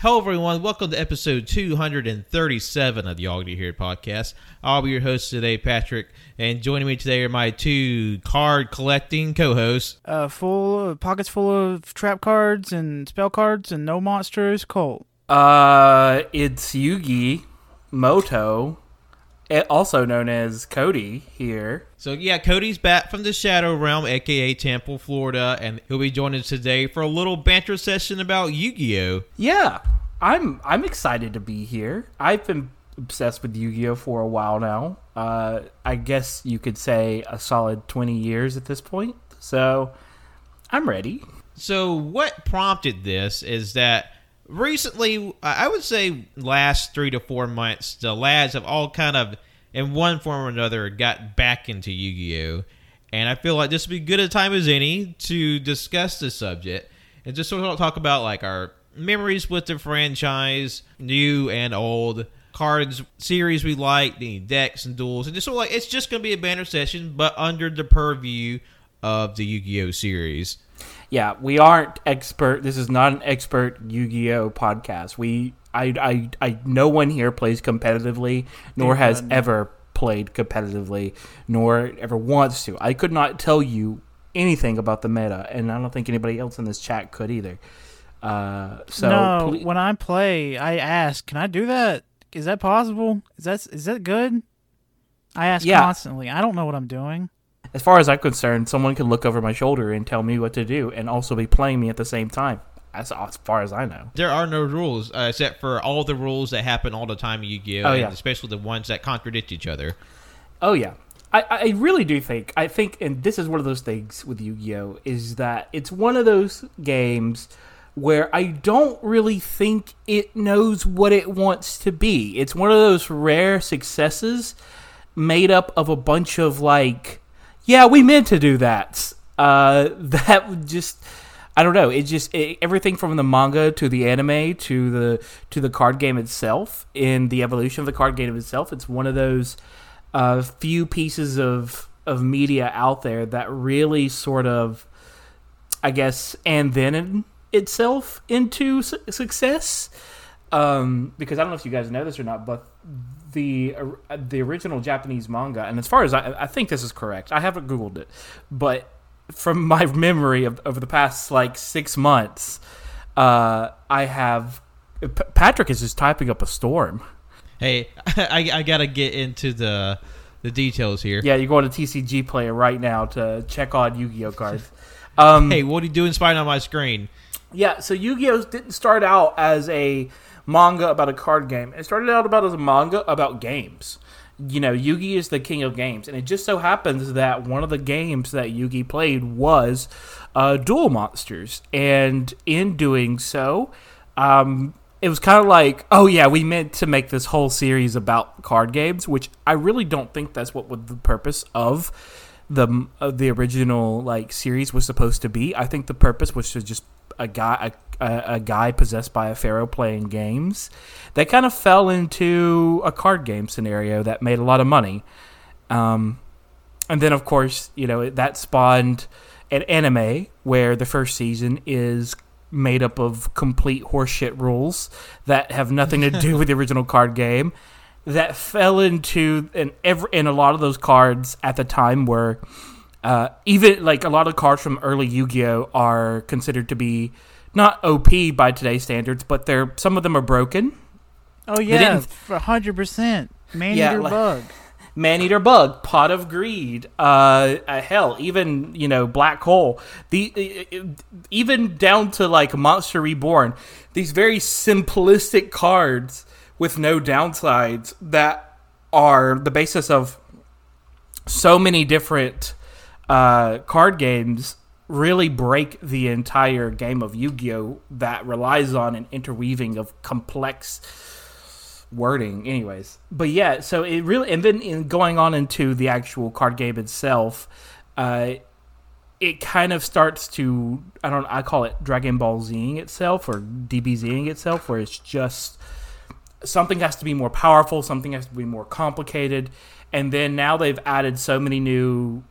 Hello, everyone. Welcome to episode 237 of the All Get Here podcast. I'll be your host today, Patrick, and joining me today are my two card collecting co-hosts. Uh, full of, pockets full of trap cards and spell cards and no monsters. Colt. Uh, it's Yugi Muto, also known as Cody here. So yeah, Cody's back from the Shadow Realm, aka Temple, Florida, and he'll be joining us today for a little banter session about Yu-Gi-Oh. Yeah, I'm I'm excited to be here. I've been obsessed with Yu-Gi-Oh for a while now. Uh, I guess you could say a solid 20 years at this point. So, I'm ready. So what prompted this is that recently, I would say last three to four months, the lads have all kind of, in one form or another, got back into Yu-Gi-Oh, and I feel like this would be good a time as any to discuss the subject and just sort of talk about like our memories with the franchise, new and old. Cards series we like, the decks and duels, and just sort of like it's just gonna be a banner session, but under the purview of the Yu-Gi-Oh series. Yeah, we aren't expert. This is not an expert Yu-Gi-Oh podcast. We, I, I, I. No one here plays competitively, nor has ever played competitively, nor ever wants to. I could not tell you anything about the meta, and I don't think anybody else in this chat could either. Uh, so no, ple- when I play, I ask, "Can I do that? Is that possible? Is that is that good?" I ask Yeah. constantly. I don't know what I'm doing. As far as I'm concerned, someone can look over my shoulder and tell me what to do, and also be playing me at the same time. As, as far as I know. There are no rules uh, except for all the rules that happen all the time in Yu-Gi-Oh, Oh, and yeah. especially the ones that contradict each other. Oh yeah, I, I really do think I think, and this is one of those things with Yu-Gi-Oh is that it's one of those games where I don't really think it knows what it wants to be. It's one of those rare successes made up of a bunch of like, yeah, we meant to do that. Uh, that just. I don't know. It just it, everything from the manga to the anime to the to the card game itself, in the evolution of the card game itself, it's one of those uh, few pieces of of media out there that really sort of, I guess, and then itself into su- success. Um, because I don't know if you guys know this or not, but the uh, the original Japanese manga, and as far as I, I think this is correct, I haven't googled it, but from my memory of over the past like six months, uh, I have P- Patrick is just typing up a storm. Hey, I, I gotta get into the the details here. Yeah, you're going to TCG Player right now to check on Yu-Gi-Oh cards. Um, Hey, what are you doing spying on my screen? Yeah, so Yu-Gi-Oh didn't start out as a manga about a card game. It started out about as a manga about games. You know, Yugi is the king of games, and it just so happens that one of the games that Yugi played was uh, Duel Monsters, and in doing so, um, it was kind of like, oh yeah, we meant to make this whole series about card games, which I really don't think that's what was the purpose of the of the original like series was supposed to be. I think the purpose was to just a guy a, a, a guy possessed by a pharaoh playing games. They kind of fell into a card game scenario that made a lot of money. Um, and then of course, you know, that spawned an anime where the first season is made up of complete horseshit rules that have nothing to do with the original card game that fell into and every and a lot of those cards at the time were uh, even like a lot of cards from early Yu-Gi-Oh are considered to be not OP by today's standards, but they're some of them are broken. Oh yeah, hundred percent. Man Yeah, eater like- bug. Man Eater Bug, Pot of Greed, uh, uh, hell, even you know Black Hole, the uh, even down to like Monster Reborn, these very simplistic cards with no downsides that are the basis of so many different uh, card games really break the entire game of Yu-Gi-Oh that relies on an interweaving of complex wording. Anyways but yeah so it really and then in going on into the actual card game itself uh it kind of starts to i don't i call it dragon ball zing itself or dbzing itself where it's just something has to be more powerful something has to be more complicated and then now they've added so many new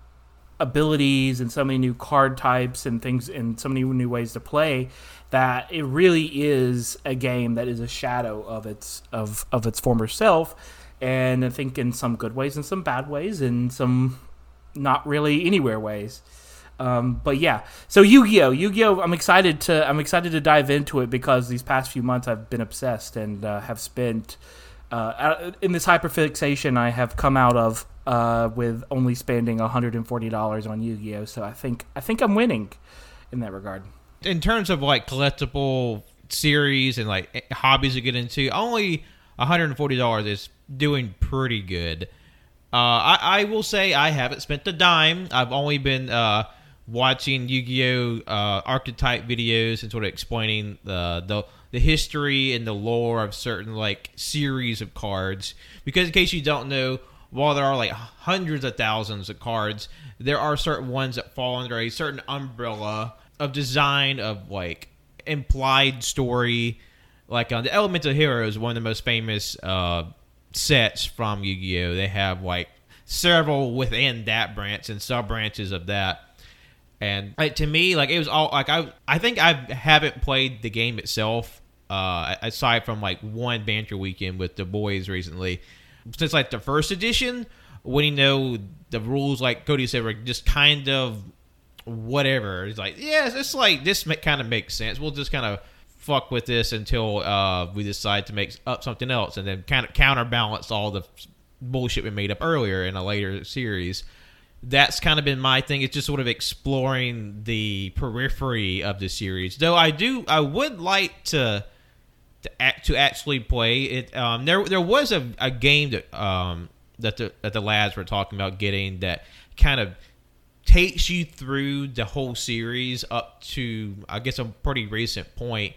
abilities and so many new card types and things and so many new ways to play that it really is a game that is a shadow of its of of its former self and I think in some good ways and some bad ways and some not really anywhere ways. Um, but yeah, so Yu-Gi-Oh, Yu-Gi-Oh, I'm excited to I'm excited to dive into it because these past few months I've been obsessed and uh, have spent uh, in this hyperfixation I have come out of uh, with only spending $140 on Yu-Gi-Oh. So I think I think I'm winning in that regard. in terms of like collectible series and like hobbies to get into, only $140 is doing pretty good. Uh, I, I will say I haven't spent a dime. I've only been uh, watching Yu-Gi-Oh uh, archetype videos and sort of explaining the, the the history and the lore of certain like series of cards. Because in case you don't know, while there are like hundreds of thousands of cards, there are certain ones that fall under a certain umbrella of design of like implied story. Like on the Elemental Heroes, one of the most famous uh, sets from Yu-Gi-Oh. They have like several within that branch and sub branches of that. And like, to me, like it was all like I I think I haven't played the game itself uh, aside from like one banter weekend with the boys recently. Since like the first edition, when you know the rules, like Cody said, were just kind of whatever. It's like yeah, it's like this kind of makes sense. We'll just kind of fuck with this until uh, we decide to make up something else, and then kind of counterbalance all the bullshit we made up earlier in a later series that's kind of been my thing. It's just sort of exploring the periphery of the series. Though I do, I would like to to, act, to actually play it. Um, there there was a, a game that um that the that the lads were talking about getting that kind of takes you through the whole series up to I guess a pretty recent point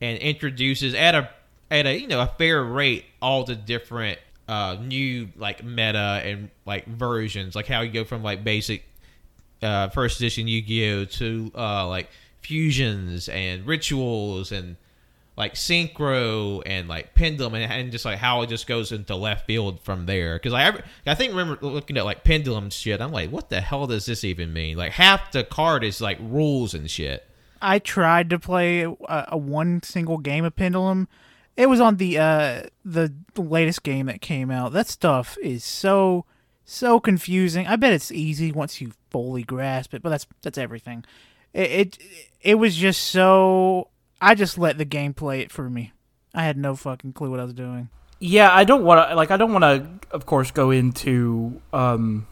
and introduces at a at a you know a fair rate all the different uh, new like meta and like versions, like how you go from like basic uh, first edition Yu-Gi-Oh to uh, like fusions and rituals and like synchro and like pendulum and, and just like how it just goes into left field from there. Because I I think remember looking at like pendulum shit, I'm like, what the hell does this even mean? Like half the card is like rules and shit. I tried to play a, a one single game of Pendulum. It was on the uh the latest game that came out. That stuff is so so confusing. I bet it's easy once you fully grasp it, but that's that's everything. It it, it was just so I just let the game play it for me. I had no fucking clue what I was doing. Yeah, I don't want to like I don't want to of course go into um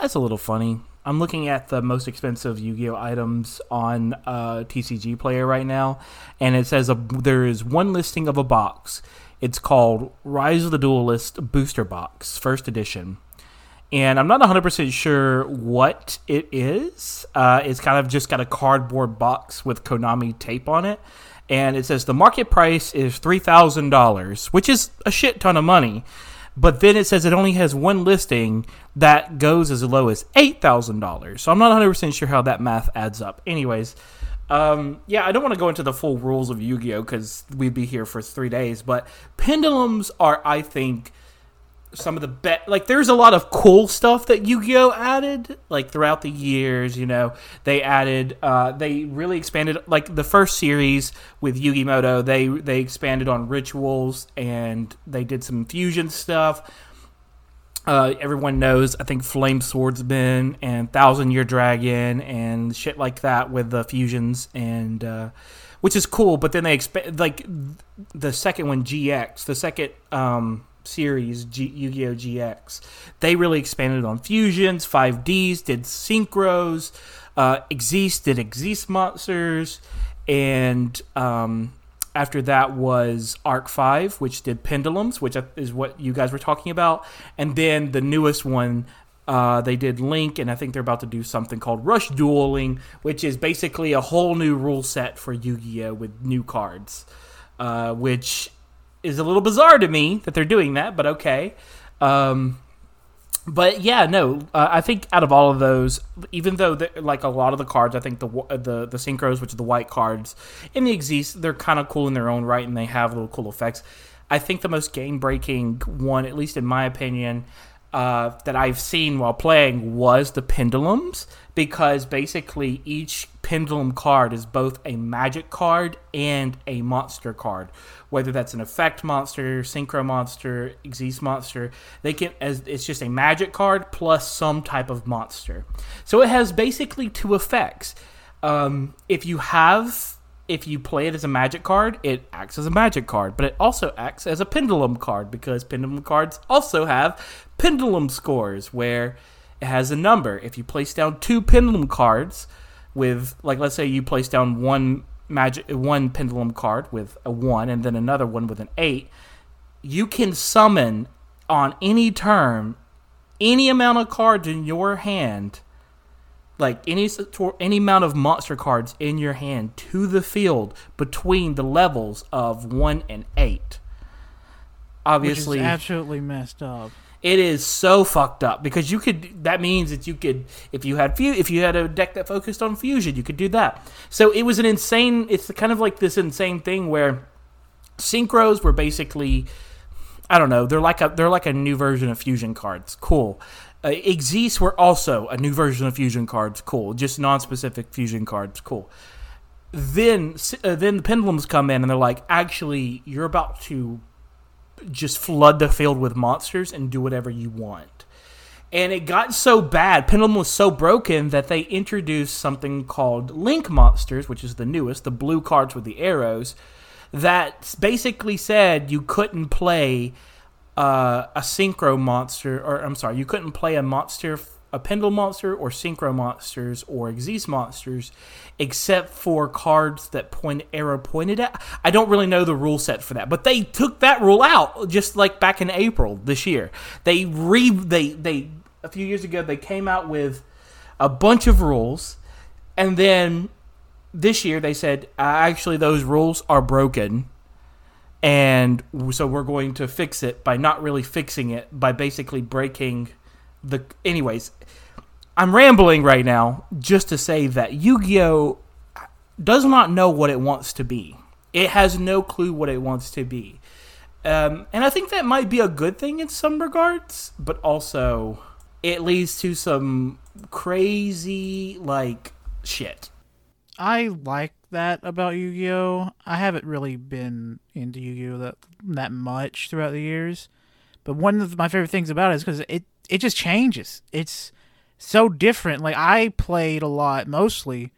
that's a little funny. I'm looking at the most expensive Yu-Gi-Oh items on uh, TCG Player right now, and it says a, there is one listing of a box. It's called Rise of the Duelist Booster Box, First Edition, and I'm not 100% sure what it is. Uh, it's kind of just got a cardboard box with Konami tape on it, and it says the market price is three thousand dollars, which is a shit ton of money. But then it says it only has one listing that goes as low as eight thousand dollars. So I'm not 100 percent sure how that math adds up. Anyways, um, yeah, I don't want to go into the full rules of Yu-Gi-Oh because we'd be here for three days. But pendulums are, I think, some of the best. Like, there's a lot of cool stuff that Yu-Gi-Oh added, like throughout the years. You know, they added, uh, they really expanded. Like the first series with Yugi Muto, they they expanded on rituals and they did some fusion stuff. Uh, everyone knows, I think Flame Swordsman and Thousand Year Dragon and shit like that with the fusions and uh, which is cool. But then they expand like the second one, GX, the second um, series, G- Yu-Gi-Oh! GX. They really expanded on fusions, 5Ds, did synchros, uh, Xyz did Xyz monsters, and um, after that was Arc 5, which did pendulums, which is what you guys were talking about. And then the newest one, uh, they did Link, and I think they're about to do something called Rush Dueling, which is basically a whole new rule set for Yu Gi Oh! with new cards, uh, which is a little bizarre to me that they're doing that, but okay. Um, but yeah, no, uh, I think out of all of those, even though the, like a lot of the cards, I think the the the synchros, which are the white cards, in the Xyz, they're kind of cool in their own right, and they have little cool effects. I think the most game breaking one, at least in my opinion, uh, that I've seen while playing was the pendulums because basically each pendulum card is both a magic card and a monster card. Whether that's an effect monster, synchro monster, Xyz monster, they can as it's just a magic card plus some type of monster. So it has basically two effects. Um, if you have if you play it as a magic card, it acts as a magic card, but it also acts as a pendulum card because pendulum cards also have pendulum scores where it has a number. If you place down two pendulum cards with like let's say you place down one magic one pendulum card with a 1 and then another one with an 8, you can summon on any turn any amount of cards in your hand like any any amount of monster cards in your hand to the field between the levels of 1 and 8 obviously absolutely messed up. it is so fucked up because you could that means that you could if you had few if you had a deck that focused on fusion you could do that. So it was an insane it's kind of like this insane thing where synchros were basically i don't know they're like a they're like a new version of fusion cards. Cool uh, were also a new version of fusion cards. Cool. Just non-specific fusion cards. Cool. Then uh, then the pendulums come in and they're like actually you're about to just flood the field with monsters and do whatever you want. And it got so bad, Pendulum was so broken that they introduced something called Link Monsters, which is the newest, the blue cards with the arrows, that basically said you couldn't play uh, a synchro monster, or I'm sorry, you couldn't play a monster a Pendle monster or Synchro monsters or Xyz monsters, except for cards that point arrow pointed at. I don't really know the rule set for that, but they took that rule out just like back in April this year. They re they they a few years ago they came out with a bunch of rules, and then this year they said actually those rules are broken. And so we're going to fix it by not really fixing it, by basically breaking the anyways i'm rambling right now just to say that yu-gi-oh does not know what it wants to be. It has no clue what it wants to be. Um, and i think that might be a good thing in some regards but also it leads to some crazy like shit. I like that about Yu-Gi-Oh. I haven't really been into Yu-Gi-Oh that that much throughout the years, but one of my favorite things about it is because it it just changes. It's so different. Like I played a lot mostly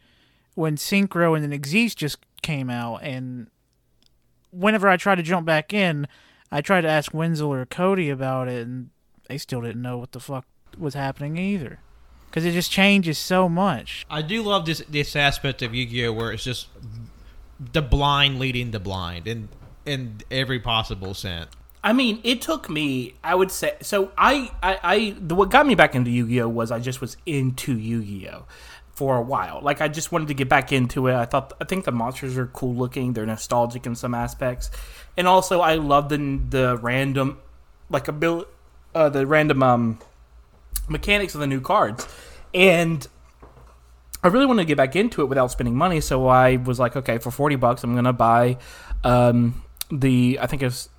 when Synchro and then Xyz just came out, and whenever I try to jump back in, I try to ask Wenzel or Cody about it, and they still didn't know what the fuck was happening either. Because it just changes so much. I do love this this aspect of Yu-Gi-Oh where it's just the blind leading the blind in in every possible sense. I mean, it took me. I would say so. I, I, I the, what got me back into Yu Gi Oh was I just was into Yu Gi Oh for a while. Like I just wanted to get back into it. I thought I think the monsters are cool looking. They're nostalgic in some aspects, and also I love the the random like ability, uh, the random um mechanics of the new cards, and I really wanted to get back into it without spending money. So I was like, okay, for forty bucks, I'm gonna buy um the I think it's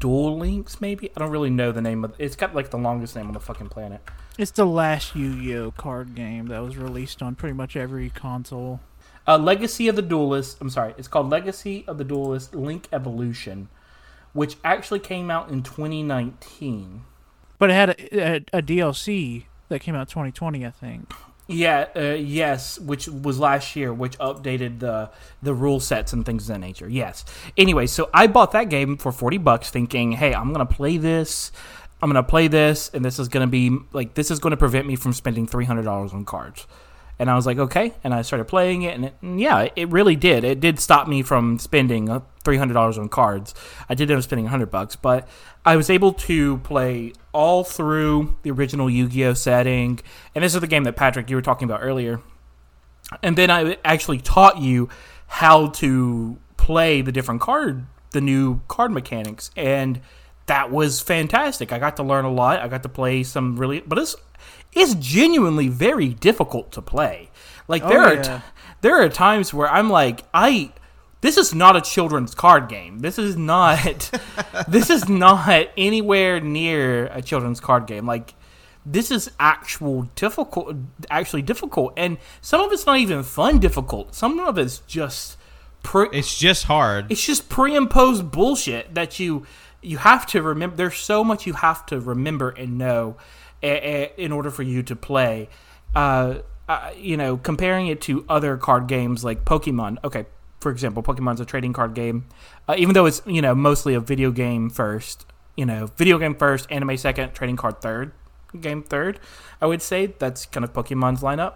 Duel Links, maybe. I don't really know the name of. It's got like the longest name on the fucking planet. It's the last Yu-Gi-Oh card game that was released on pretty much every console. Uh, Legacy of the Duelist. I'm sorry, it's called Legacy of the Duelist Link Evolution, which actually came out in 2019. But it had a, a, a DLC that came out 2020, I think. Yeah, uh, yes, which was last year, which updated the the rule sets and things of that nature. Yes. Anyway, so I bought that game for forty bucks, thinking, "Hey, I'm gonna play this. I'm gonna play this, and this is gonna be like this is gonna prevent me from spending three hundred dollars on cards." And I was like, "Okay," and I started playing it, and, it, and yeah, it really did. It did stop me from spending uh, three hundred dollars on cards. I did end up spending hundred bucks, but I was able to play all through the original Yu-Gi-Oh setting, and this is the game that Patrick you were talking about earlier. And then I actually taught you how to play the different card, the new card mechanics, and that was fantastic. I got to learn a lot. I got to play some really, but it's it's genuinely very difficult to play. Like oh, there Oh, are t- there are times where I'm like I this is not a children's card game. This is not this is not anywhere near a children's card game. Like this is actual difficult actually difficult and some of it's not even fun difficult. Some of it's just pre- It's just hard. it's just pre-imposed bullshit that you you have to remember there's so much you have to remember and know a, a, in order for you to play uh, uh, you know comparing it to other card games like pokemon. Okay for example pokemon's a trading card game. Uh, even though it's you know mostly a video game first you know video game first anime second trading card third game third i would say that's kind of pokemon's lineup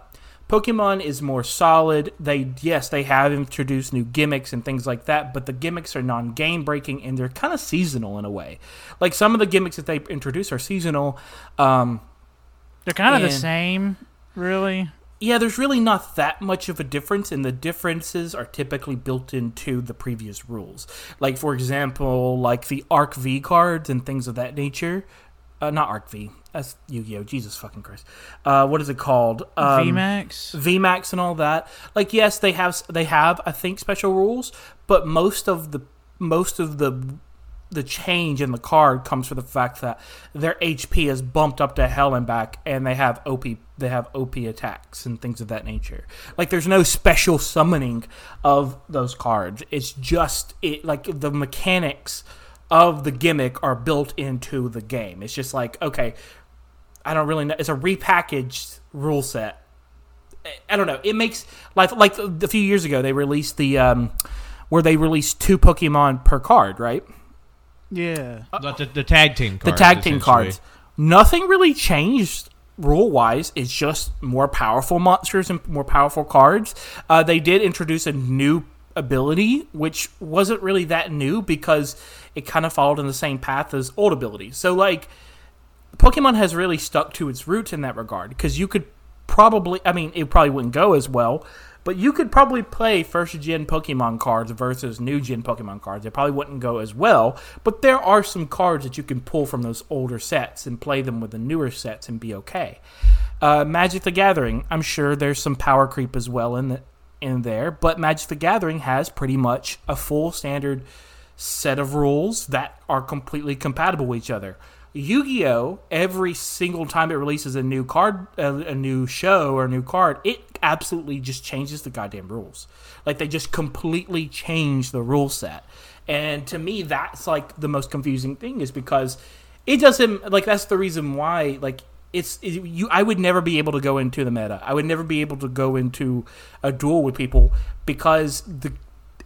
Pokemon is more solid. They yes, they have introduced new gimmicks and things like that, but the gimmicks are non-game breaking and they're kind of seasonal in a way. Like some of the gimmicks that they introduce are seasonal. Um, They're kind of the same, really. yeah, there's really not that much of a difference, and the differences are typically built into the previous rules. Like for example, like the Arc V cards and things of that nature. Uh, not Arc V. That's Yu-Gi-Oh. Jesus fucking Christ. Uh, what is it called? Um, VMAX. VMAX and all that. Like yes, they have they have I think special rules, but most of the most of the the change in the card comes from the fact that their HP is bumped up to hell and back, and they have OP they have OP attacks and things of that nature. Like there's no special summoning of those cards. It's just it like the mechanics of the gimmick are built into the game. It's just like okay, I don't really know. It's a repackaged rule set I don't know. It makes like like a few years ago they released the um where they released two Pokemon per card, right? Yeah. the, the, the tag team The cards. tag team cards. Nothing really changed rule wise. It's just more powerful monsters and more powerful cards. Uh, they did introduce a new ability, which wasn't really that new because it kind of followed in the same path as old abilities. So like Pokemon has really stuck to its roots in that regard because you could probably, I mean, it probably wouldn't go as well, but you could probably play first gen Pokemon cards versus new gen Pokemon cards. It probably wouldn't go as well, but there are some cards that you can pull from those older sets and play them with the newer sets and be okay. Uh, Magic the Gathering, I'm sure there's some power creep as well in the, in there, but Magic the Gathering has pretty much a full standard set of rules that are completely compatible with each other. Yu-Gi-Oh! Every single time it releases a new card, a, a new show or a new card, it absolutely just changes the goddamn rules. Like they just completely change the rule set. And to me, that's like the most confusing thing is because it doesn't like that's the reason why like it's it, you. I would never be able to go into the meta. I would never be able to go into a duel with people because the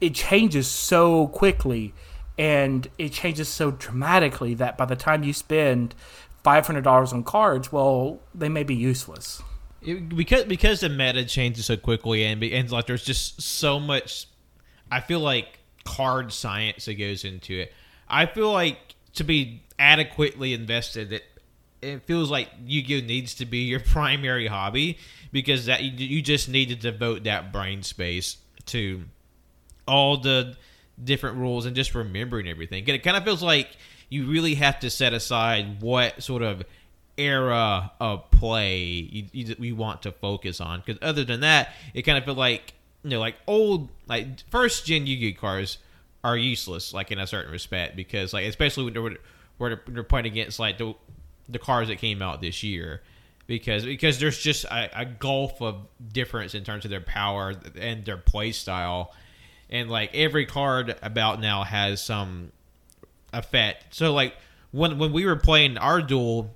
it changes so quickly and it changes so dramatically that by the time you spend five hundred dollars on cards, well, they may be useless. It- because because the meta changes so quickly and and like there's just so much I feel like card science that goes into it. I feel like to be adequately invested it feels like Yu-Gi-Oh needs to be your primary hobby because that you, you just need to devote that brain space to all the different rules and just remembering everything. It kind of feels like you really have to set aside what sort of era of play you, you, you want to focus on. Because other than that, it kind of feels like you know, like old like first gen Yu-Gi-Oh cards are useless, like in a certain respect, because like especially when they're, when they're playing against like the the cards that came out this year because because there's just a, a gulf of difference in terms of their power and their play style. And like every card about now has some effect. So like when when we were playing our duel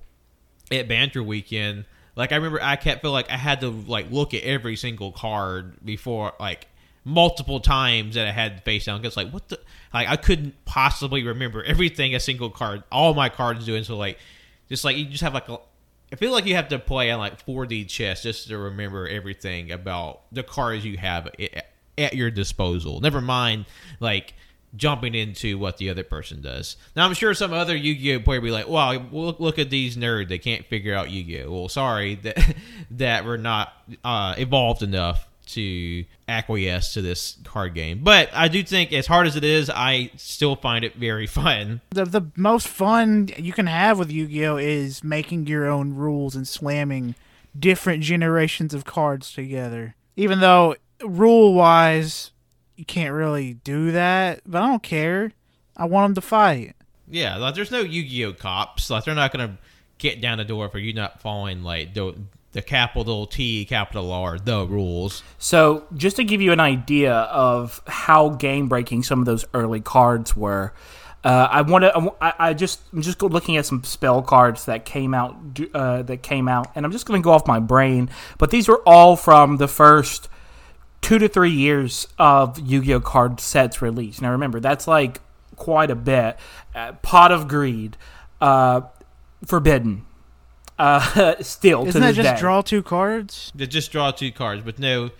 at banter weekend like I remember I kept feel like I had to like look at every single card before like multiple times that I had face down. Because like what the like I couldn't possibly remember everything a single card all my cards doing. So like just like you just have like a I feel like you have to play on like 4D chess just to remember everything about the cards you have at your disposal. Never mind like jumping into what the other person does. Now I'm sure some other Yu-Gi-Oh player be like, "Wow, look, look at these nerds. They can't figure out Yu-Gi-Oh." Well, sorry that that we're not uh, evolved enough to acquiesce to this card game. But I do think, as hard as it is, I still find it very fun. The the most fun you can have with Yu-Gi-Oh is making your own rules and slamming different generations of cards together. Even though rule wise you can't really do that, but I don't care. I want them to fight. Yeah, like there's no Yu-Gi-Oh cops. Like they're not gonna get down the door for you not following like the the capital T, capital R, the rules. So, just to give you an idea of how game breaking some of those early cards were, uh, I want to. I, I just I'm just looking at some spell cards that came out uh, that came out, and I'm just going to go off my brain. But these were all from the first two to three years of Yu-Gi-Oh card sets released. Now, remember that's like quite a bit. Uh, Pot of Greed, uh, Forbidden, uh, still Isn't to that just day. draw two cards? They just draw two cards with no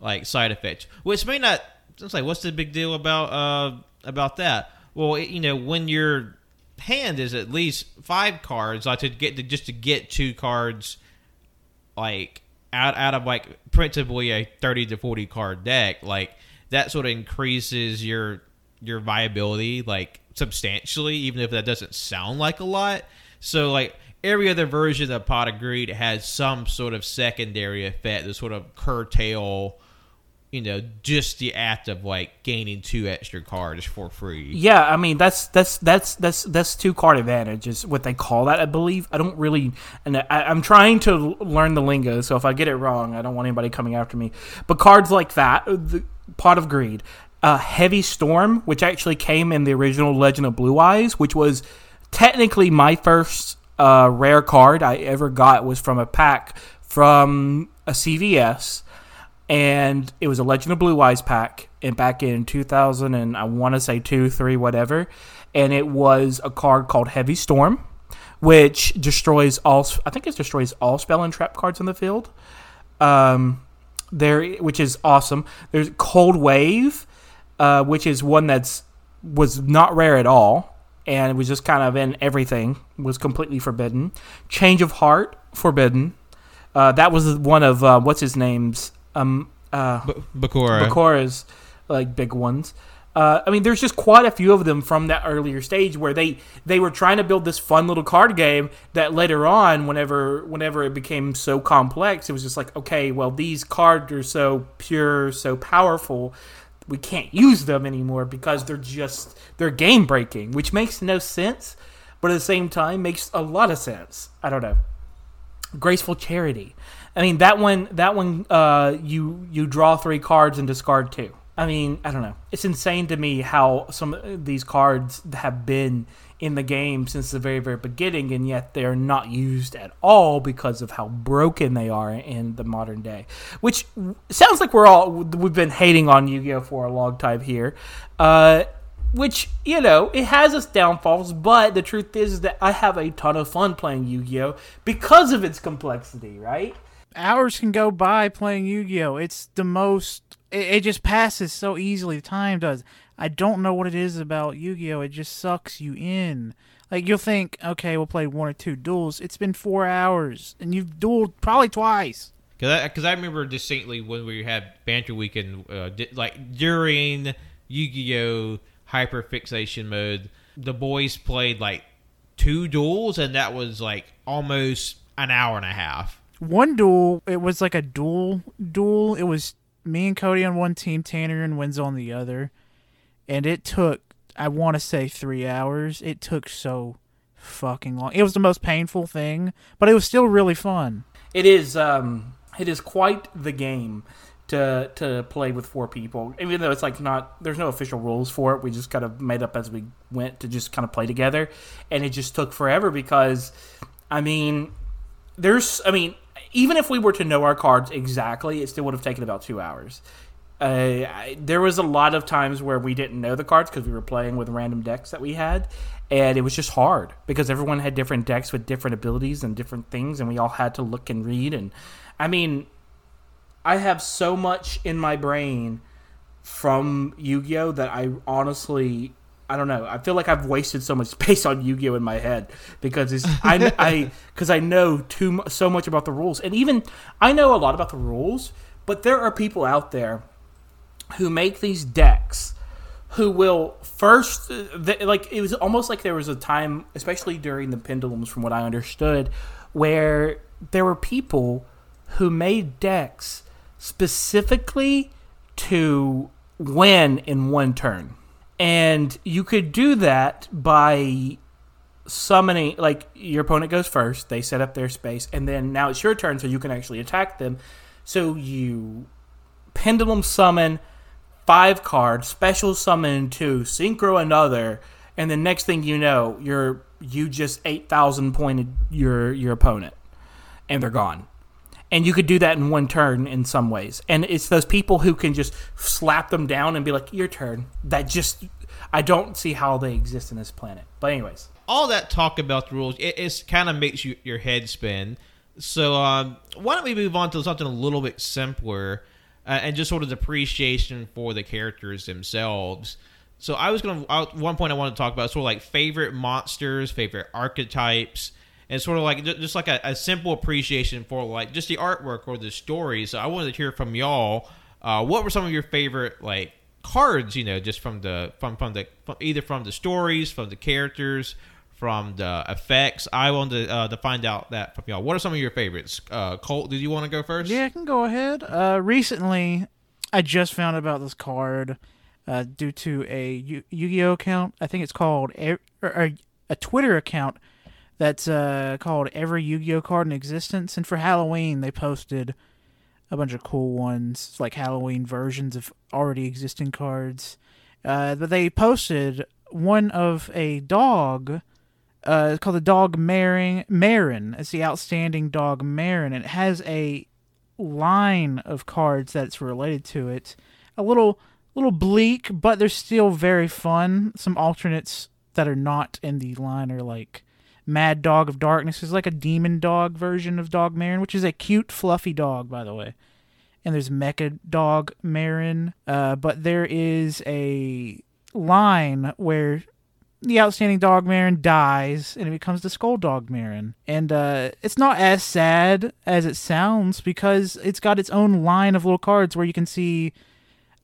like side effects, which may not. It's like, what's the big deal about uh about that? Well, it, you know, when your hand is at least five cards, like to get to just to get two cards, like out out of like principally a thirty to forty card deck, like that sort of increases your your viability like substantially, even if that doesn't sound like a lot. So like every other version of Pot of Greed has some sort of secondary effect to sort of curtail, you know, just the act of like gaining two extra cards for free. Yeah, I mean that's that's that's that's that's two card advantage is what they call that. I believe. I don't really, and I, I'm trying to learn the lingo. So if I get it wrong, I don't want anybody coming after me. But cards like that, the Pot of Greed, uh, Heavy Storm, which actually came in the original Legend of Blue Eyes, which was technically my first uh, rare card I ever got was from a pack from a CVS and it was a Legend of Blue Eyes pack, and back in 2000 and I want to say two, three, whatever, and it was a card called Heavy Storm, which destroys all. I think it destroys all spell and trap cards in the field. Um, there, which is awesome. There's Cold Wave, uh, which is one that's was not rare at all, and it was just kind of in everything. Was completely forbidden. Change of Heart, forbidden. Uh, that was one of uh, what's his name's um uh B- Bakura. Bakura's like big ones. Uh, I mean, there's just quite a few of them from that earlier stage where they they were trying to build this fun little card game that later on, whenever whenever it became so complex, it was just like, okay, well, these cards are so pure, so powerful, we can't use them anymore because they're just they're game breaking, which makes no sense, but at the same time makes a lot of sense. I don't know graceful charity. I mean that one that one uh, you you draw three cards and discard two. I mean I don't know. It's insane to me how some of these cards have been in the game since the very very beginning, and yet they are not used at all because of how broken they are in the modern day. Which sounds like we're all we've been hating on Yu-Gi-Oh for a long time here. Uh, which you know it has its downfalls but the truth is that i have a ton of fun playing yu-gi-oh because of its complexity right Hours can go by playing Yu-Gi-Oh. It's the most. It, it just passes so easily. Time does. I don't know what it is about Yu-Gi-Oh. It just sucks you in. Like you'll think, okay, we'll play one or two duels. It's been four hours, and you've dueled probably twice. Because I, 'cause I remember distinctly when we had Banter Weekend, uh, di- like during Yu Gi Oh! hyper fixation mode, the boys played like two duels, and that was like almost an hour and a half. One duel, it was like a duel duel. It was me and Cody on one team, Tanner and Wenzel on the other, and it took I want to say three hours. It took so fucking long. It was the most painful thing, but it was still really fun. it is um it is quite the game to to play with four people even though it's like not there's no official rules for it we just kind of made up as we went to just kind of play together and it just took forever because i mean there's, I mean, even if we were to know our cards exactly, it still would have taken about two hours. Uh, I, there was a lot of times where we didn't know the cards because we were playing with random decks that we had, and it was just hard because everyone had different decks with different abilities and different things, and we all had to look and read. And I mean, I have so much in my brain from Yu-Gi-Oh that I honestly I don't know. I feel like I've wasted so much space on Yu-Gi-Oh in my head because it's I I because I know too so much about the rules, and even I know a lot about the rules, but there are people out there who make these decks who will first like it was almost like there was a time, especially during the pendulums, from what I understood, where there were people who made decks specifically to win in one turn. And you could do that by summoning, like, your opponent goes first, they set up their space, and then now it's your turn, so you can actually attack them. So you pendulum summon five card special summon two, synchro another, and the next thing you know, you're you just eight thousand pointed your your opponent, and they're gone. And you could do that in one turn in some ways. And it's those people who can just slap them down and be like, "Your turn." That just I don't see how they exist in this planet. But anyways, all that talk about the rules, it kind of makes you your head spin. So um, why don't we move on to something a little bit simpler uh, and just sort of appreciation for the characters themselves. So I was gonna I, one point I wanted to talk about sort of like favorite monsters, favorite archetypes, and sort of like ju- just like a, a simple appreciation for like just the artwork or the story. So I wanted to hear from y'all. Uh, what were some of your favorite like cards? You know, just from the from from the from, either from the stories, from the characters, from the effects. I wanted to, uh, to find out that from y'all. What are some of your favorites? Uh, Colt, did you want to go first? Yeah, I can go ahead. Uh, recently, I just found about this card uh, due to a Yu- Yu-Gi-Oh account. I think it's called or, or a Twitter account that's uh, called Every Yu-Gi-Oh card in existence. And for Halloween, they posted a bunch of cool ones, like Halloween versions of already existing cards. Uh, but they posted one of a dog uh, it's called the dog Marin. Marin. It's the outstanding dog Marin, and it has a line of cards that's related to it. A little, little bleak, but they're still very fun. Some alternates that are not in the line are like Mad Dog of Darkness is like a demon dog version of Dog Marin, which is a cute, fluffy dog, by the way. And there's Mecha Dog Marin, uh, but there is a line where the outstanding dog Marin dies and it becomes the skull dog Marin. And uh, it's not as sad as it sounds because it's got its own line of little cards where you can see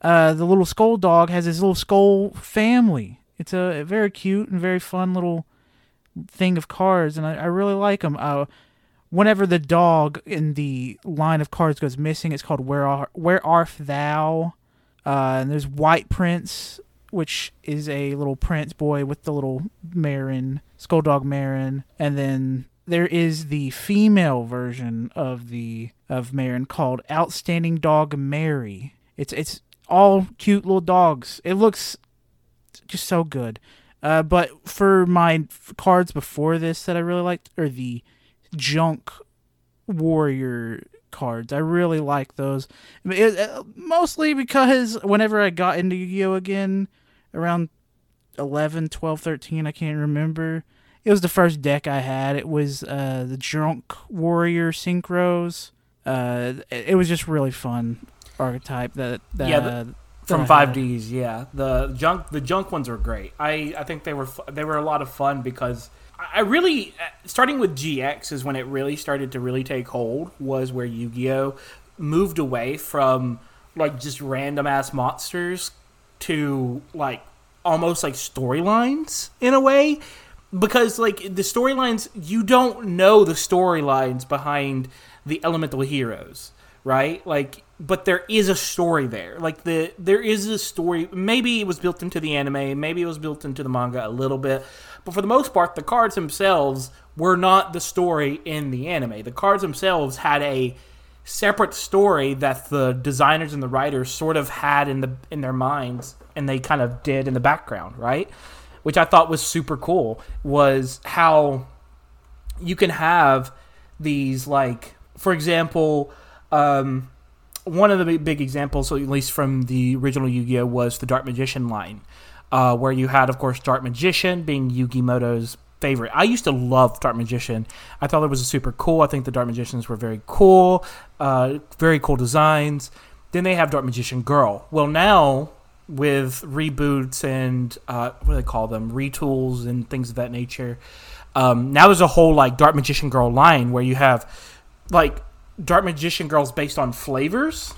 uh, the little skull dog has his little skull family. It's a very cute and very fun little thing of cards, and I, I really like them. Uh, whenever the dog in the line of cards goes missing, it's called Where Are Where Art Thou? Uh, and there's White Prince, which is a little prince boy with the little Marin, Skulldog Marin, and then there is the female version of the of Marin called Outstanding Dog Mary. It's it's all cute little dogs. It looks just so good. Uh, but for my cards before this that I really liked are the junk warrior cards. I really like those. It- mostly because whenever I got into Yu-Gi-Oh again around 11, 12, 13, I can't remember. It was the first deck I had. It was uh, the Junk Warrior Synchros. Uh, it, was just really fun archetype that, that Yeah, the- that from five Ds. yeah. The junk the junk ones were great. I I think they were they were a lot of fun because I I really uh, starting with GX is when it really started to really take hold. Was where Yu Gi Oh moved away from like just random ass monsters to like almost like storylines in a way. Because like the storylines you don't know the storylines behind the elemental heroes right? Like but there is a story there. Like the there is a story. Maybe it was built into the anime. Maybe it was built into the manga a little bit. But for the most part the cards themselves were not the story in the anime. The cards themselves had a separate story that the designers and the writers sort of had in the in their minds and they kind of did in the background right? Which i thought was super cool was how you can have these like, for example, um, one of the big, examples, at least from the original Yu-Gi-Oh, was the Dark Magician line, uh, where you had, of course, Dark Magician being Yugi Muto's favorite. I used to love Dark Magician. I thought it was super cool. I think the Dark Magicians were very cool, uh, very cool designs. Then they have Dark Magician Girl. Well, now with reboots and uh, what do they call them, retools and things of that nature. Um, now there's a whole like Dark Magician Girl line where you have like Dark Magician Girls based on flavors.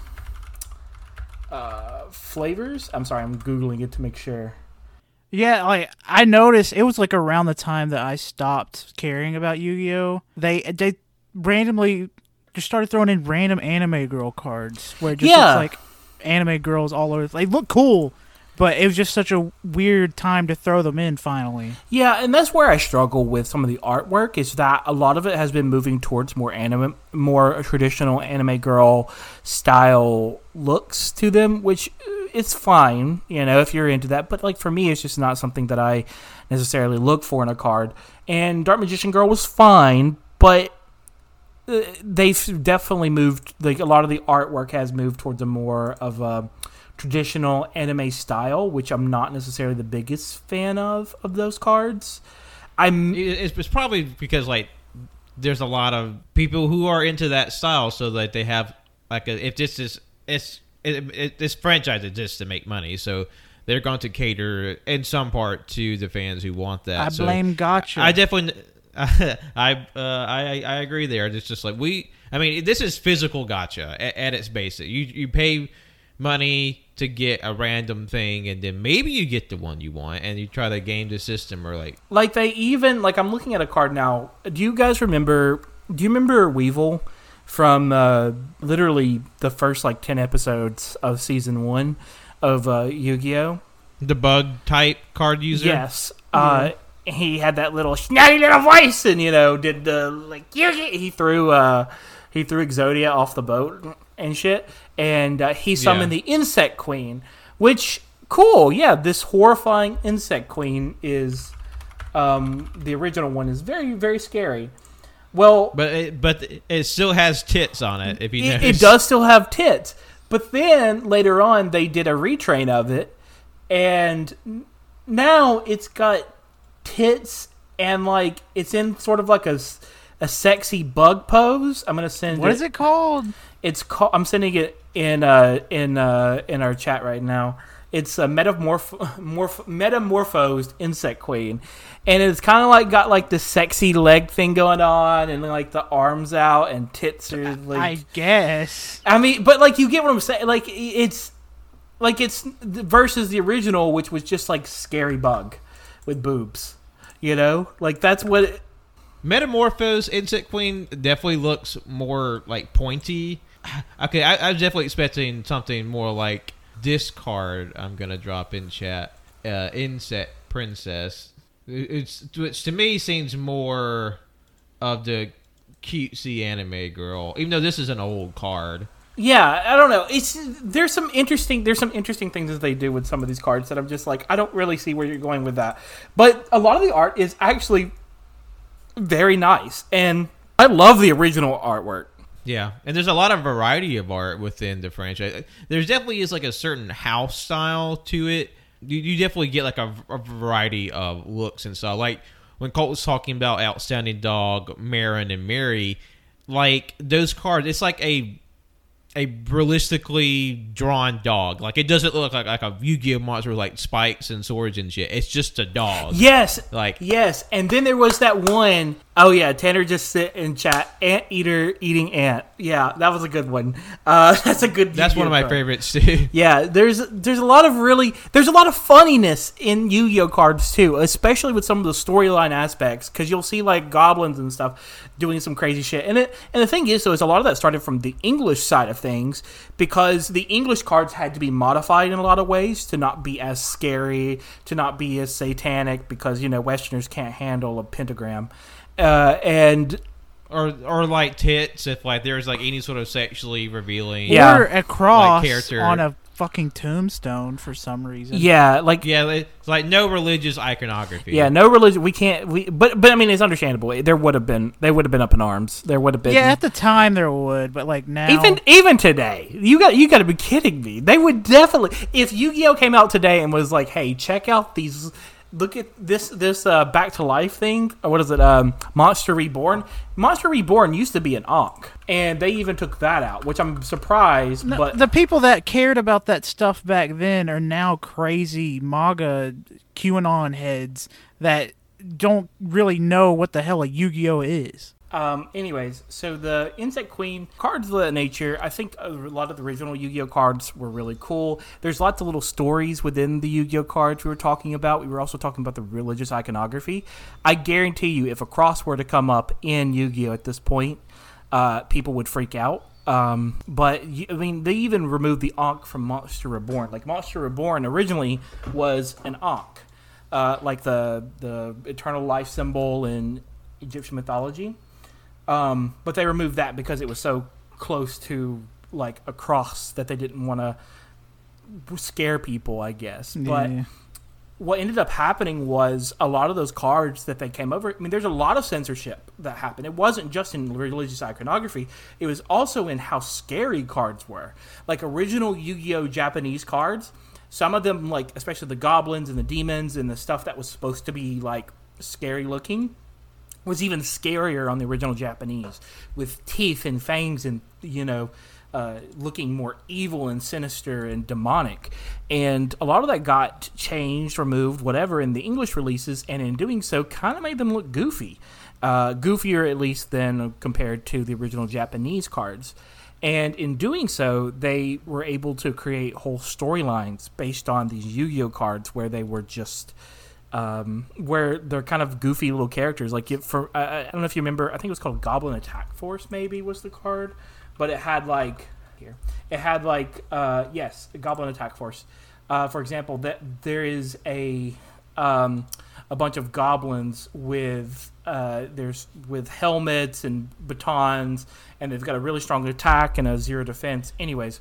Uh, flavors. I'm sorry, I'm googling it to make sure. Yeah, like I noticed it was like around the time that I stopped caring about Yu-Gi-Oh. They they randomly just started throwing in random anime girl cards where it just Yeah. looks like anime girls all over. They look cool, but it was just such a weird time to throw them in. Finally, Yeah, and that's where I struggle with some of the artwork is that a lot of it has been moving towards more anime, more traditional anime girl style looks to them, which uh, it's fine, you know, if you're into that. But like for me, it's just not something that I necessarily look for in a card. And Dark Magician Girl was fine, but uh, they've definitely moved. Like a lot of the artwork has moved towards a more of a traditional anime style, which I'm not necessarily the biggest fan of of those cards. I'm It's, it's probably because like there's a lot of people who are into that style, so that they have like a, if this is it's it, it, this franchise exists to make money, so they're going to cater in some part to the fans who want that. I So blame gacha. I definitely. I, uh, I I agree there. It's just like we. I mean, this is physical gacha at, at its basic. You you pay money to get a random thing, and then maybe you get the one you want, and you try to game the system or like like they even like I'm looking at a card now. Do you guys remember? Do you remember Weevil from uh, literally the first like ten episodes of season one of uh, Yu-Gi-Oh? the bug type card user. Yes. Uh, he had that little snotty little voice, and you know, did the like Yu-Gi. He threw uh, he threw Exodia off the boat and shit, and uh, he summoned Yeah. the Insect Queen, which cool. Yeah, this horrifying Insect Queen is um, the original one is very very scary. Well, But it, but it still has tits on it. If you it, notice, it does still have tits. But then later on, they did a retrain of it, and now it's got tits and like it's in sort of like a, a sexy bug pose. I'm gonna send what is it called? It's called. I'm sending it in uh in uh in our chat right now. It's a metamorph morph metamorphosed insect queen, and it's kind of like got like the sexy leg thing going on, and like the arms out and tits are like. I guess. I mean, but like you get what I'm saying. Like it's like it's versus the original, which was just like scary bug with boobs. You know, like that's what. It, Metamorphose Insect Queen definitely looks more like pointy. Okay, I, I was definitely expecting something more like this card. I'm gonna drop in chat. Uh, Princess. It's which to me seems more of the cutesy anime girl. Even though this is an old card. yeah, I don't know. It's there's some interesting there's some interesting things that they do with some of these cards that I'm just like I don't really see where you're going with that. But a lot of the art is actually very nice, and I love the original artwork. Yeah, and there's a lot of variety of art within the franchise. Uh, there's definitely is like a certain house style to it. You, you definitely get like a, a variety of looks and stuff. Like when Colt was talking about Outstanding Dog, Marin, and Mary, like those cards, it's like a a realistically drawn dog. Like it doesn't look like like a Yu-Gi-Oh monster with like spikes and swords and shit. It's just a dog. Yes, Like Yes, and then there was that one oh yeah, Tanner just sit and chat. Ant eater eating ant. Yeah, that was a good one. Uh, that's a good. that's one of my card. favorites too. Yeah, there's there's a lot of really there's a lot of funniness in Yu-Gi-Oh cards too, especially with some of the storyline aspects because you'll see like goblins and stuff doing some crazy shit. And it and the thing is though is a lot of that started from the English side of things because the English cards had to be modified in a lot of ways to not be as scary, to not be as satanic because you know Westerners can't handle a pentagram. Uh, and or or like tits if like there's like any sort of sexually revealing Yeah. Or a cross character. on a fucking tombstone for some reason. Yeah, like Yeah, it's like no religious iconography. yeah, no religion. We can't. We but but I mean, it's understandable. There would have been. They would have been up in arms. There would have been. Yeah, at the time there would, but like now, even even today, you got you got to be kidding me. They would definitely if Yu-Gi-Oh came out today and was like, "Hey, check out these look at this this uh, back to life thing. Or what is it? Um, monster reborn. Monster reborn used to be an ankh and they even took that out which i'm surprised No, but the people that cared about that stuff back then are now crazy MAGA QAnon heads that don't really know what the hell a Yu-Gi-Oh is. Um, anyways, so the Insect Queen cards of that nature, I think a lot of the original Yu Gi Oh cards were really cool. There's lots of little stories within the Yu Gi Oh cards we were talking about. We were also talking about the religious iconography. I guarantee you, if a cross were to come up in Yu Gi Oh at this point, uh, people would freak out. Um, but I mean, they even removed the Ankh from Monster Reborn. Like Monster Reborn originally was an Ankh, uh, like the the eternal life symbol in Egyptian mythology. Um, but they removed that because it was so close to like a cross that they didn't want to scare people, I guess. But what ended up happening was a lot of those cards that they came over. I mean, there's a lot of censorship that happened. It wasn't just in religious iconography; it was also in how scary cards were. Like original Yu-Gi-Oh Japanese cards, some of them, like especially the goblins and the demons and the stuff that was supposed to be like scary looking, was even scarier on the original Japanese, with teeth and fangs and you know, uh, looking more evil and sinister and demonic. And a lot of that got changed, removed, whatever in the English releases, and in doing so, kind of made them look goofy, uh, goofier at least than compared to the original Japanese cards. And in doing so, they were able to create whole storylines based on these Yu-Gi-Oh cards, where they were just um, where they're kind of goofy little characters. Like for I, I don't know if you remember, I think it was called Goblin Attack Force. Maybe was the card, but it had like here it had like uh, yes, Goblin Attack Force. Uh, for example, that there is a um, a bunch of goblins with uh, there's with helmets and batons, and they've got a really strong attack and a zero defense. Anyways,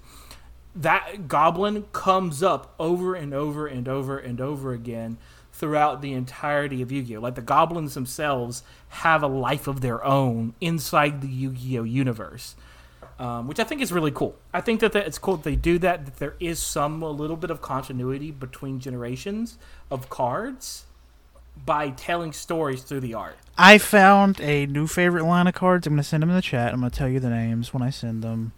that goblin comes up over and over and over and over again throughout the entirety of Yu-Gi-Oh. Like the goblins themselves have a life of their own inside the Yu-Gi-Oh universe, um, which I think is really cool. I think that, that it's cool that they do that. That there is some a little bit of continuity between generations of cards by telling stories through the art. I found a new favorite line of cards. I'm going to send them in the chat. I'm going to tell you the names when I send them.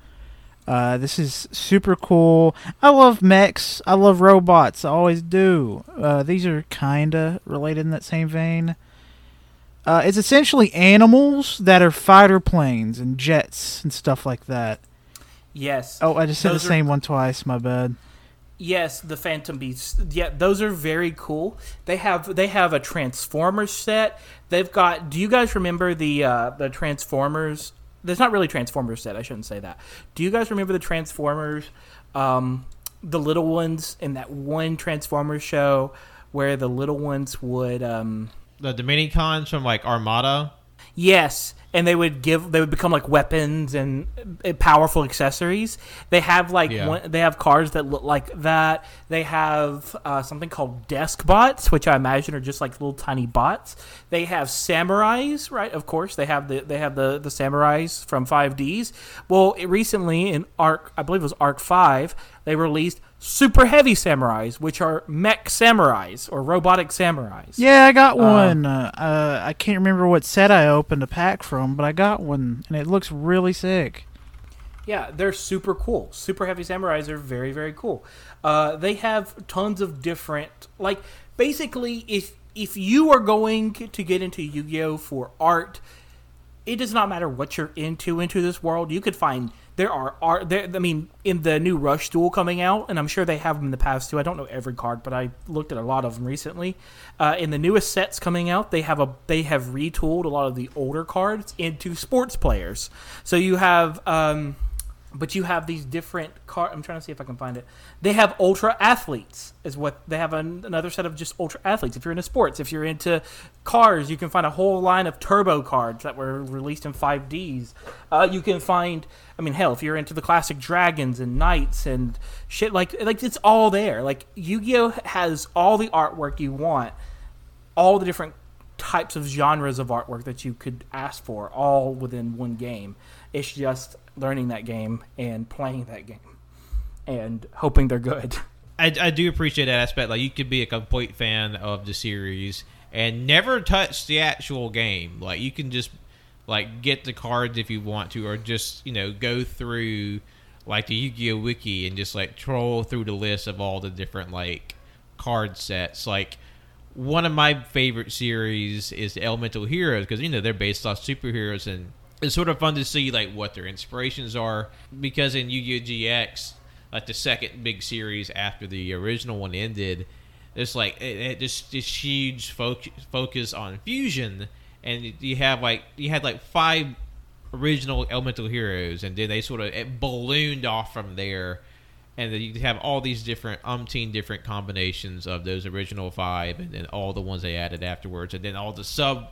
Uh, this is super cool. I love mechs. I love robots. I always do. Uh, these are kind of related in that same vein. Uh, it's essentially animals that are fighter planes and jets and stuff like that. Yes. Oh, I just said the Those are- same one twice. My bad. Yes, the Phantom Beasts. Yeah, those are very cool. They have they have a Transformers set. They've got. Do you guys remember the uh, the Transformers? There's not really Transformers set. I shouldn't say that. Do you guys remember the Transformers? Um, the little ones in that one Transformers show where the little ones would. Um, The Dominicons from like Armada. Yes, and they would give they would become like weapons and uh, powerful accessories. They have like Yeah. one, they have cards that look like that. They have uh, something called Deskbots, which I imagine are just like little tiny bots. They have samurais, right? Of course, they have the they have the the samurais from 5Ds. Well, it, recently in Arc, I believe it was ARC-V, they released super heavy samurais, which are mech samurais or robotic samurais. Yeah, I got one. Uh, uh, I can't remember what set I opened a pack from, but I got one, and it looks really sick. Yeah, they're super cool. Super heavy samurais are very very cool. Uh, they have tons of different like basically if if you are going to get into Yu-Gi-Oh for art, it does not matter what you're into into this world. You could find there are art there. I mean, in the new Rush Duel coming out, and I'm sure they have them in the past too. I don't know every card, but I looked at a lot of them recently. Uh, in the newest sets coming out, they have a they have retooled a lot of the older cards into sports players. So you have. Um, but you have these different car. I'm trying to see if I can find it. They have ultra athletes, is what they have an, another set of just ultra athletes. If you're into sports, if you're into cars, you can find a whole line of turbo cards that were released in 5Ds. Uh, you can find, I mean, hell, if you're into the classic dragons and knights and shit like like it's all there. Like Yu-Gi-Oh has all the artwork you want, all the different types of genres of artwork that you could ask for, all within one game. It's just learning that game and playing that game and hoping they're good. I, I do appreciate that aspect. Like you could be a complete fan of the series and never touch the actual game. Like you can just like get the cards if you want to, or just you know go through like the Yu-Gi-Oh wiki and just like troll through the list of all the different like card sets. Like one of my favorite series is the Elemental Heroes because you know they're based off superheroes and it's sort of fun to see like what their inspirations are because in Yu-Gi-Oh GX, like the second big series after the original one ended, it's like it, it just this huge focus focus on fusion, and you have like you had like five original elemental heroes, and then they sort of it ballooned off from there. And then you have all these different umpteen different combinations of those original five, and then all the ones they added afterwards, and then all the sub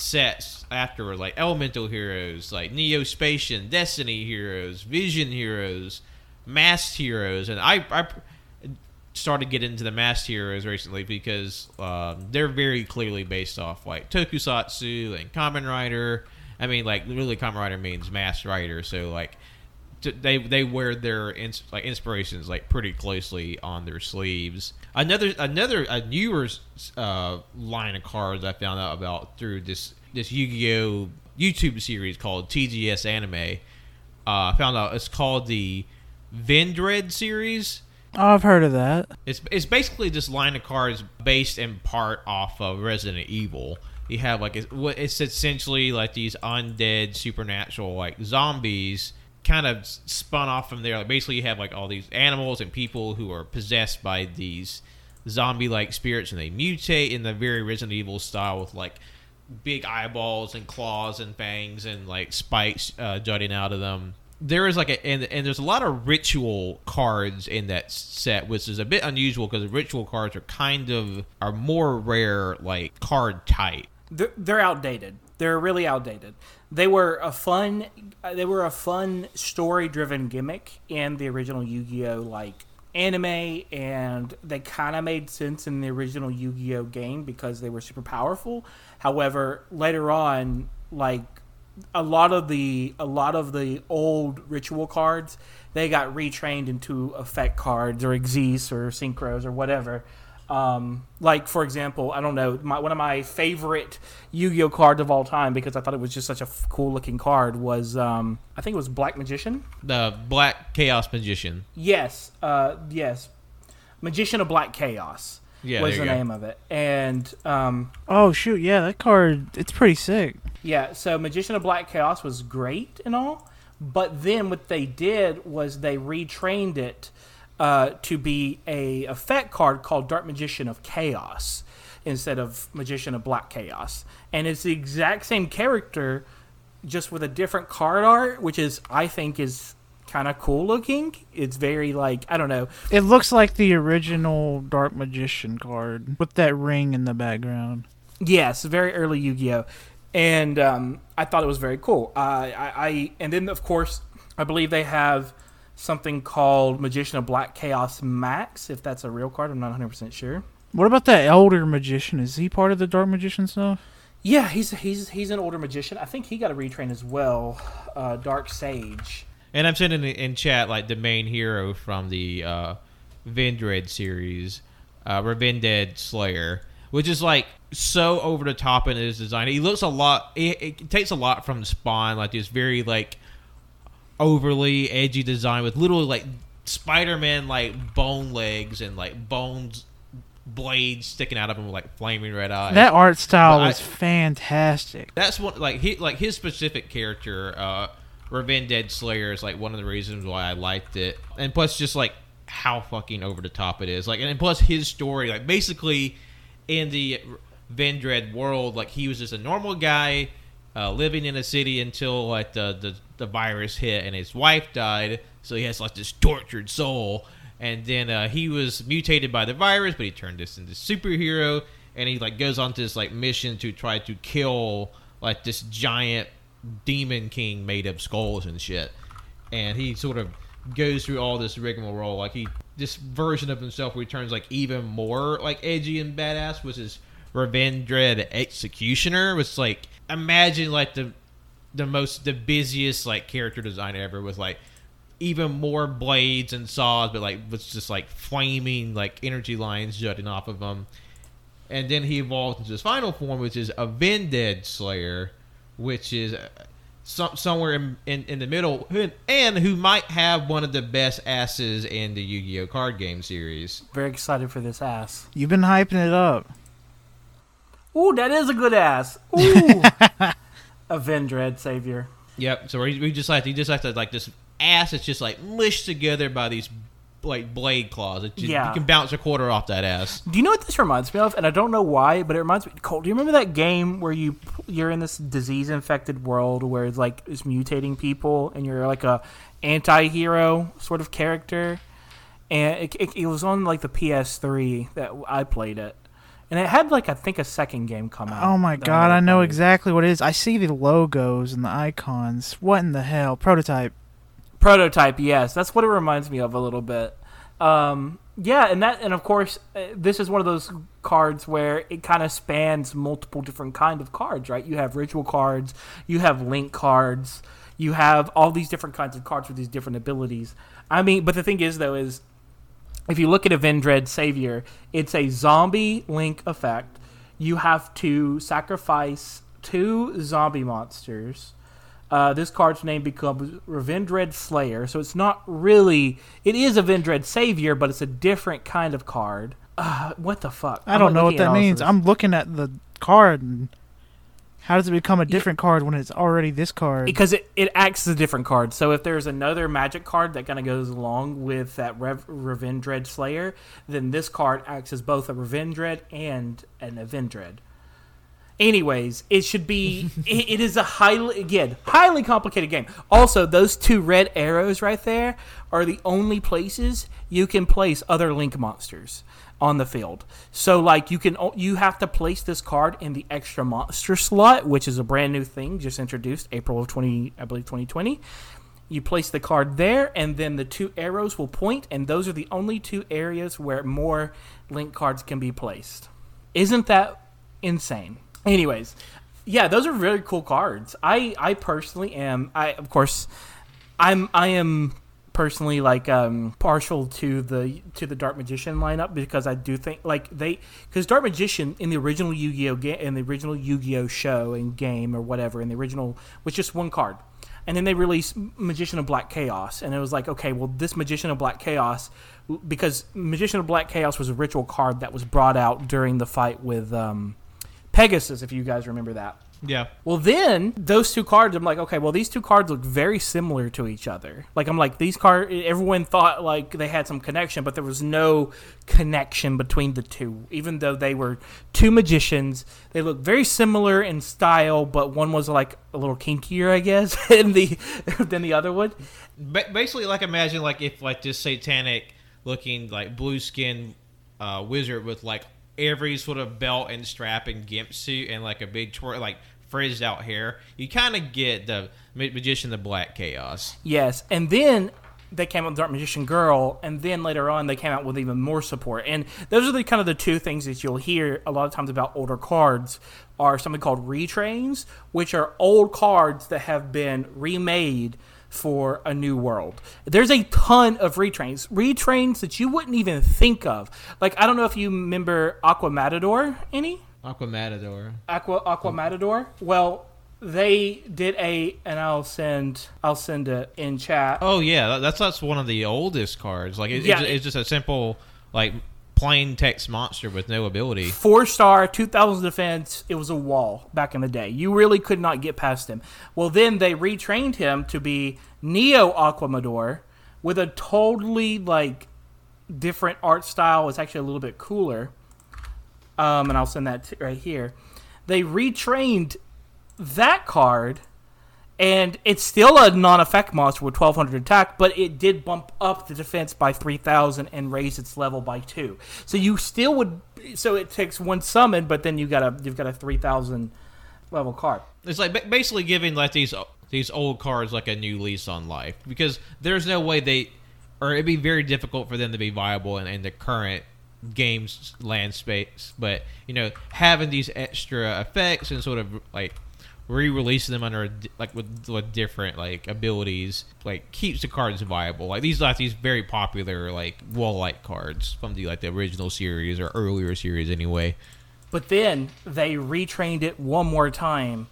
sets after were like elemental heroes, like Neo Neo-Spacian, Destiny heroes, Vision heroes, Masked heroes, and I I started getting into the Masked heroes recently because um, they're very clearly based off like Tokusatsu and Kamen Rider. I mean, like really, Kamen Rider means Masked Rider, so like they they wear their ins- like inspirations like pretty closely on their sleeves. Another another a newer uh, line of cards I found out about through this this Yu-Gi-Oh YouTube series called TGS Anime. Uh, I found out it's called the Vendread series. Oh, I've heard of that. It's it's basically this line of cards based in part off of Resident Evil. You have like it's, it's essentially like these undead supernatural like zombies kind of spun off from there. Like basically you have like all these animals and people who are possessed by these zombie like spirits and they mutate in the very Resident Evil style with like big eyeballs and claws and fangs and like spikes uh, jutting out of them. There is like a and, and there's a lot of ritual cards in that set, which is a bit unusual because ritual cards are kind of are more rare like card type. They're, they're outdated. They're really outdated. They were a fun, uh, they were a fun story-driven gimmick in the original Yu-Gi-Oh like anime, and they kind of made sense in the original Yu-Gi-Oh game because they were super powerful. However, later on, like a lot of the a lot of the old ritual cards they got retrained into effect cards or Xyz or synchros or whatever um, like for example i don't know my, one of my favorite yu-gi-oh cards of all time because i thought it was just such a f- cool looking card was um, i think it was black magician The Black Chaos Magician. yes uh, yes magician of black chaos Yeah, was the go. name of it and um, Oh shoot, yeah, that card it's pretty sick. Yeah, so Magician of Black Chaos was great and all, but then what they did was they retrained it uh, to be a effect card called Dark Magician of Chaos instead of Magician of Black Chaos, and it's the exact same character, just with a different card art, which is I think is kind of cool looking. It's very like I don't know. It looks like the original Dark Magician card with that ring in the background. Yes, very early Yu-Gi-Oh, and um, I thought it was very cool. Uh, I, I and then of course I believe they have something called Magician of Black Chaos Max. If that's a real card, I'm not 100 percent sure. What about that elder magician? Is he part of the Dark Magician stuff? Yeah, he's he's he's an older magician. I think he got a retrain as well. Uh, Dark Sage. And I'm sending in, in chat like the main hero from the uh, Vendread series, uh, Revendread Slayer, which is like so over the top in his design. He looks a lot. It, it takes a lot from Spawn, like this very like overly edgy design with literally like Spider-Man like bone legs and like bones blades sticking out of him with like flaming red eyes. That art style But I- was fantastic. That's one like he like his specific character, uh Revendread Slayer is like one of the reasons why I liked it. And plus just like how fucking over the top it is. Like and plus his story, like basically in the Vendread world, like he was just a normal guy uh, living in a city until like the, the the virus hit and his wife died, so he has like this tortured soul. And then uh, he was mutated by the virus, but he turned this into superhero, and he like goes on to this like mission to try to kill like this giant demon king made of skulls and shit. And he sort of goes through all this rigmarole, like he this version of himself returns like even more like edgy and badass, which is Dread Executioner, was like imagine like the the most the busiest like character design ever with like even more blades and saws, but like with just like flaming like energy lines jutting off of them. And then he evolves into his final form, which is a Vended Slayer, which is uh, some, somewhere in, in, in the middle, and who might have one of the best asses in the Yu-Gi-Oh card game series. Very excited for this ass. You've been hyping it up. Ooh, that is a good ass. Ooh, Avendread Savior. Yep. So we, we just like he just like like this ass that's just like mushed together by these like blade claws. It just, Yeah. You can bounce a quarter off that ass. Do you know what this reminds me of? And I don't know why, but it reminds me. Cole, do you remember that game where you you're in this disease infected world where it's like it's mutating people, and you're like a anti-hero sort of character, and it, it, it was on like the PS3 that I played it, and it had like I think a second game come out. Oh my god, I know played. exactly what it is. I see the logos and the icons. What in the hell? Prototype. prototype yes that's what it reminds me of a little bit um, yeah and that and of course uh, this is one of those cards where it kind of spans multiple different kind of cards right you have ritual cards you have link cards you have all these different kinds of cards with these different abilities i mean but the thing is though is if you look at Avendread Savior, it's a zombie link effect. You have to sacrifice two zombie monsters. Uh, this card's name becomes Revendread Slayer, so it's not really. It is a Avendread Savior, but it's a different kind of card. Uh, what the fuck? I don't know what that means. I'm looking at the card and how does it become a different card when it's already this card? because it, it acts as a different card. So if there's another magic card that kind of goes along with that Rev- Revendread Slayer, then this card acts as both a Revendread and an Avendread. Anyways, it should be. it, it is a highly again highly complicated game. Also, those two red arrows right there are the only places you can place other link monsters on the field. So, like you can you have to place this card in the extra monster slot, which is a brand new thing just introduced April of twenty, I believe twenty twenty. You place the card there, and then the two arrows will point, and those are the only two areas where more link cards can be placed. Isn't that insane? Anyways, yeah, those are really cool cards. I I personally am. I of course, I'm I am personally like um partial to the to the Dark Magician lineup because I do think like they because Dark Magician in the original Yu-Gi-Oh game in the original Yu-Gi-Oh show and game or whatever in the original was just one card. And then they released Magician of Black Chaos, and it was like, okay, well, this Magician of Black Chaos, because Magician of Black Chaos was a ritual card that was brought out during the fight with um, Pegasus, if you guys remember that. Yeah. Well, then those two cards, I'm like, okay, well, these two cards look very similar to each other. Like, I'm like, these cards, everyone thought like they had some connection, but there was no connection between the two. Even though they were two magicians, they look very similar in style, but one was like a little kinkier, I guess, than the than the other one. Ba- basically, like imagine like if like this satanic looking like blue skin uh, wizard with like every sort of belt and strap and gimp suit and like a big twirl like frizzed out hair. You kind of get the magician, the black chaos. Yes, and then they came out with Dark Magician Girl, and then later on they came out with even more support. And those are the kind of the two things that you'll hear a lot of times about older cards are something called retrains, which are old cards that have been remade for a new world. There's a ton of retrains, retrains that you wouldn't even think of. Like I don't know if you remember Aqua Matador, any? Aqua Matador. Aqua Aqua Matador. Well, they did a, and I'll send I'll send it in chat. Oh yeah, that's that's one of the oldest cards. Like it, Yeah. it's, it's just a simple like plain text monster with no ability. Four star, 2000 defense. It was a wall back in the day. You really could not get past him. Well, then they retrained him to be Neo Aqua Madoor with a totally like different art style. It's actually a little bit cooler. Um, and I'll send that right here. They retrained that card and it's still a non-effect monster with 1200 attack, but it did bump up the defense by 3000 and raise its level by two. So you still would. So it takes one summon, but then you got a you've got a 3000 level card. It's like basically giving like these these old cards like a new lease on life because there's no way they or it'd be very difficult for them to be viable in, in the current games land space. But you know, having these extra effects and sort of like re-releasing them under like with, with different like abilities like keeps the cards viable like these like these very popular like wall light cards from the like the original series or earlier series anyway But then they retrained it one more time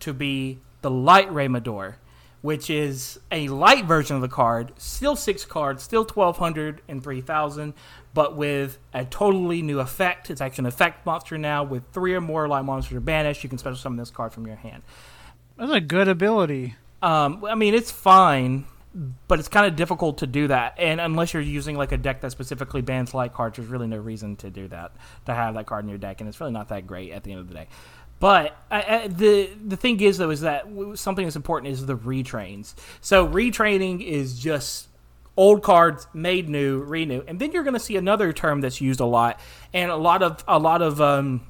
to be the Light Ray Madoor, which is a light version of the card, still six cards, still 1200 and 3000, but with a totally new effect. It's actually an effect monster now with three or more light monsters are banished. You can special summon this card from your hand. That's a good ability. Um, I mean, it's fine, but it's kind of difficult to do that. And unless you're using like a deck that specifically bans light cards, there's really no reason to do that, to have that card in your deck. And it's really not that great at the end of the day. But I, I, the the thing is though is that something that's important is the retrains. So retraining is just old cards made new, renew, and then you're going to see another term that's used a lot, and a lot of a lot of um,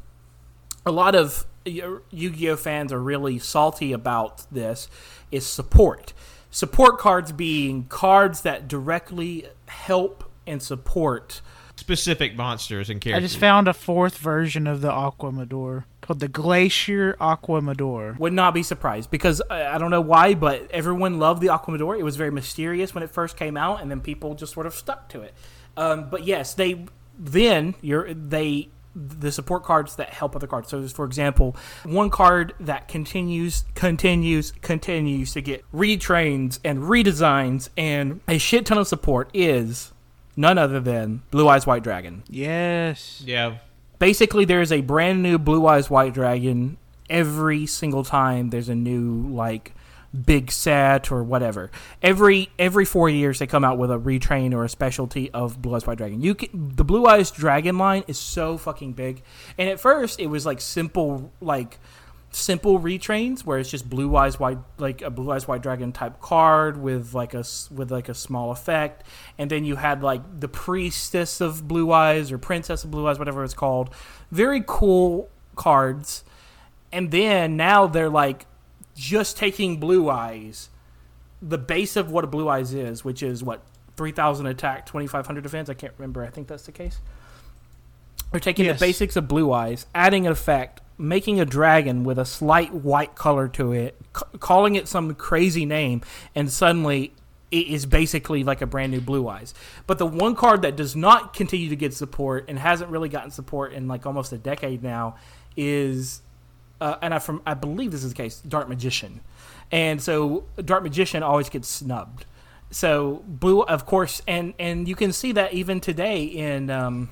a lot of Yu- Yu-Gi-Oh fans are really salty about this is support. Support cards being cards that directly help and support. Specific monsters and characters. I just found a fourth version of the Aqua Madoor called the Glacier Aqua Madoor. Would not be surprised because uh, I don't know why, but everyone loved the Aqua Madoor. It was very mysterious when it first came out, and then people just sort of stuck to it. Um, but yes, they then you're they the support cards that help other cards. So, for example, one card that continues, continues, continues to get retrains and redesigns and a shit ton of support is none other than Blue Eyes White Dragon. Yes. yeah Basically, there's a brand new Blue Eyes White Dragon every single time there's a new like big set or whatever. Every every four years they come out with a retrain or a specialty of Blue Eyes White Dragon. You can, the Blue Eyes Dragon line is so fucking big, and at first it was like simple like simple retrains where it's just blue eyes white like a blue eyes white dragon type card with like a with like a small effect. And then you had like the priestess of blue eyes or princess of blue eyes whatever it's called. Very cool cards. And then now they're like just taking blue eyes the base of what a blue eyes is which is what 3000 attack 2500 defense? I can't remember. I think that's the case. They're taking Yes. the basics of blue eyes adding an effect making a dragon with a slight white color to it c- calling it some crazy name and suddenly it is basically like a brand new blue eyes but the one card that does not continue to get support and hasn't really gotten support in like almost a decade now is uh, and I from I believe this is the case, Dark Magician, and so Dark Magician always gets snubbed. So blue, of course, and and you can see that even today in um,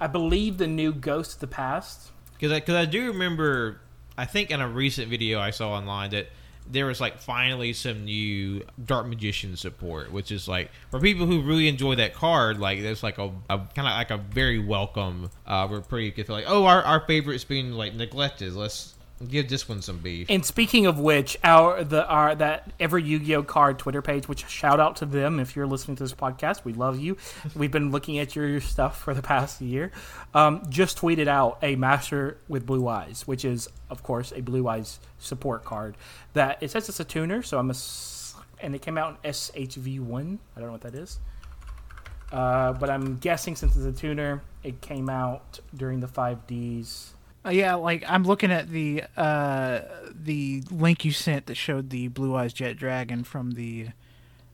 I believe the new Ghost of the Past. Because I, cause I do remember, I think in a recent video I saw online that there was like finally some new Dark Magician support, which is like for people who really enjoy that card, like there's like a, a kind of like a very welcome. Uh, good. Like, oh, our, our favorite's being like neglected. Let's give this one some beef. And speaking of which, our the our that every Yu-Gi-Oh card Twitter page, which shout out to them if you're listening to this podcast, we love you. We've been looking at your stuff for the past year. Um, just tweeted out a Master with Blue Eyes, which is of course a Blue Eyes support card. That it says it's a tuner, so I'm a, and it came out in SHV one. I don't know what that is. Uh, but I'm guessing since it's a tuner, it came out during the 5Ds. Uh, yeah, like I'm looking at the uh the link you sent that showed the Blue Eyes Jet Dragon from the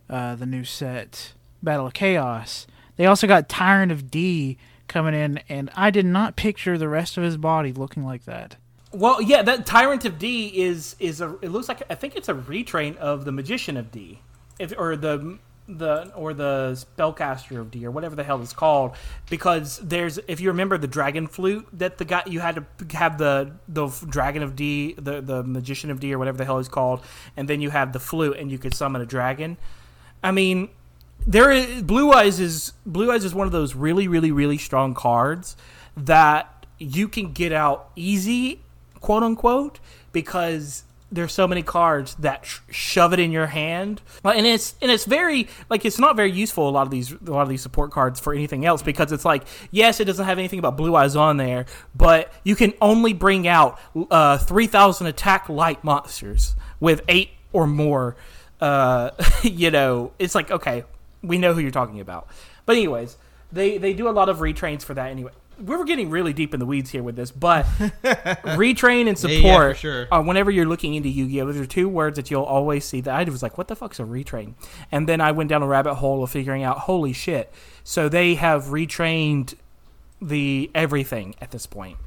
uh the new set Battle of Chaos. They also got Tyrant of D coming in and I did not picture the rest of his body looking like that. Well, yeah, that Tyrant of D is is a. It looks like I think it's a retrain of the Magician of D, if or the the or the Spellcaster of D or whatever the hell it's called. Because there's if you remember the Dragon Flute that the guy you had to have the the Dragon of D, the the Magician of D or whatever the hell it's called, and then you have the flute and you could summon a dragon. I mean, there is blue eyes is blue eyes is one of those really really really strong cards that you can get out easy quote unquote because there's so many cards that sh- shove it in your hand, and it's and it's very like it's not very useful. A lot of these a lot of these support cards for anything else because it's like yes, it doesn't have anything about Blue Eyes on there, but you can only bring out uh, three thousand attack light monsters with eight or more. Uh, you know, it's like okay, we know who you're talking about. But anyways, they they do a lot of retrains for that anyway. We were getting really deep in the weeds here with this, but retrain and support. yeah, for sure. uh, whenever you're looking into Yu-Gi-Oh, those are two words that you'll always see. That I was like, "What the fuck's a retrain?" And then I went down a rabbit hole of figuring out, "Holy shit!" So they have retrained the everything at this point.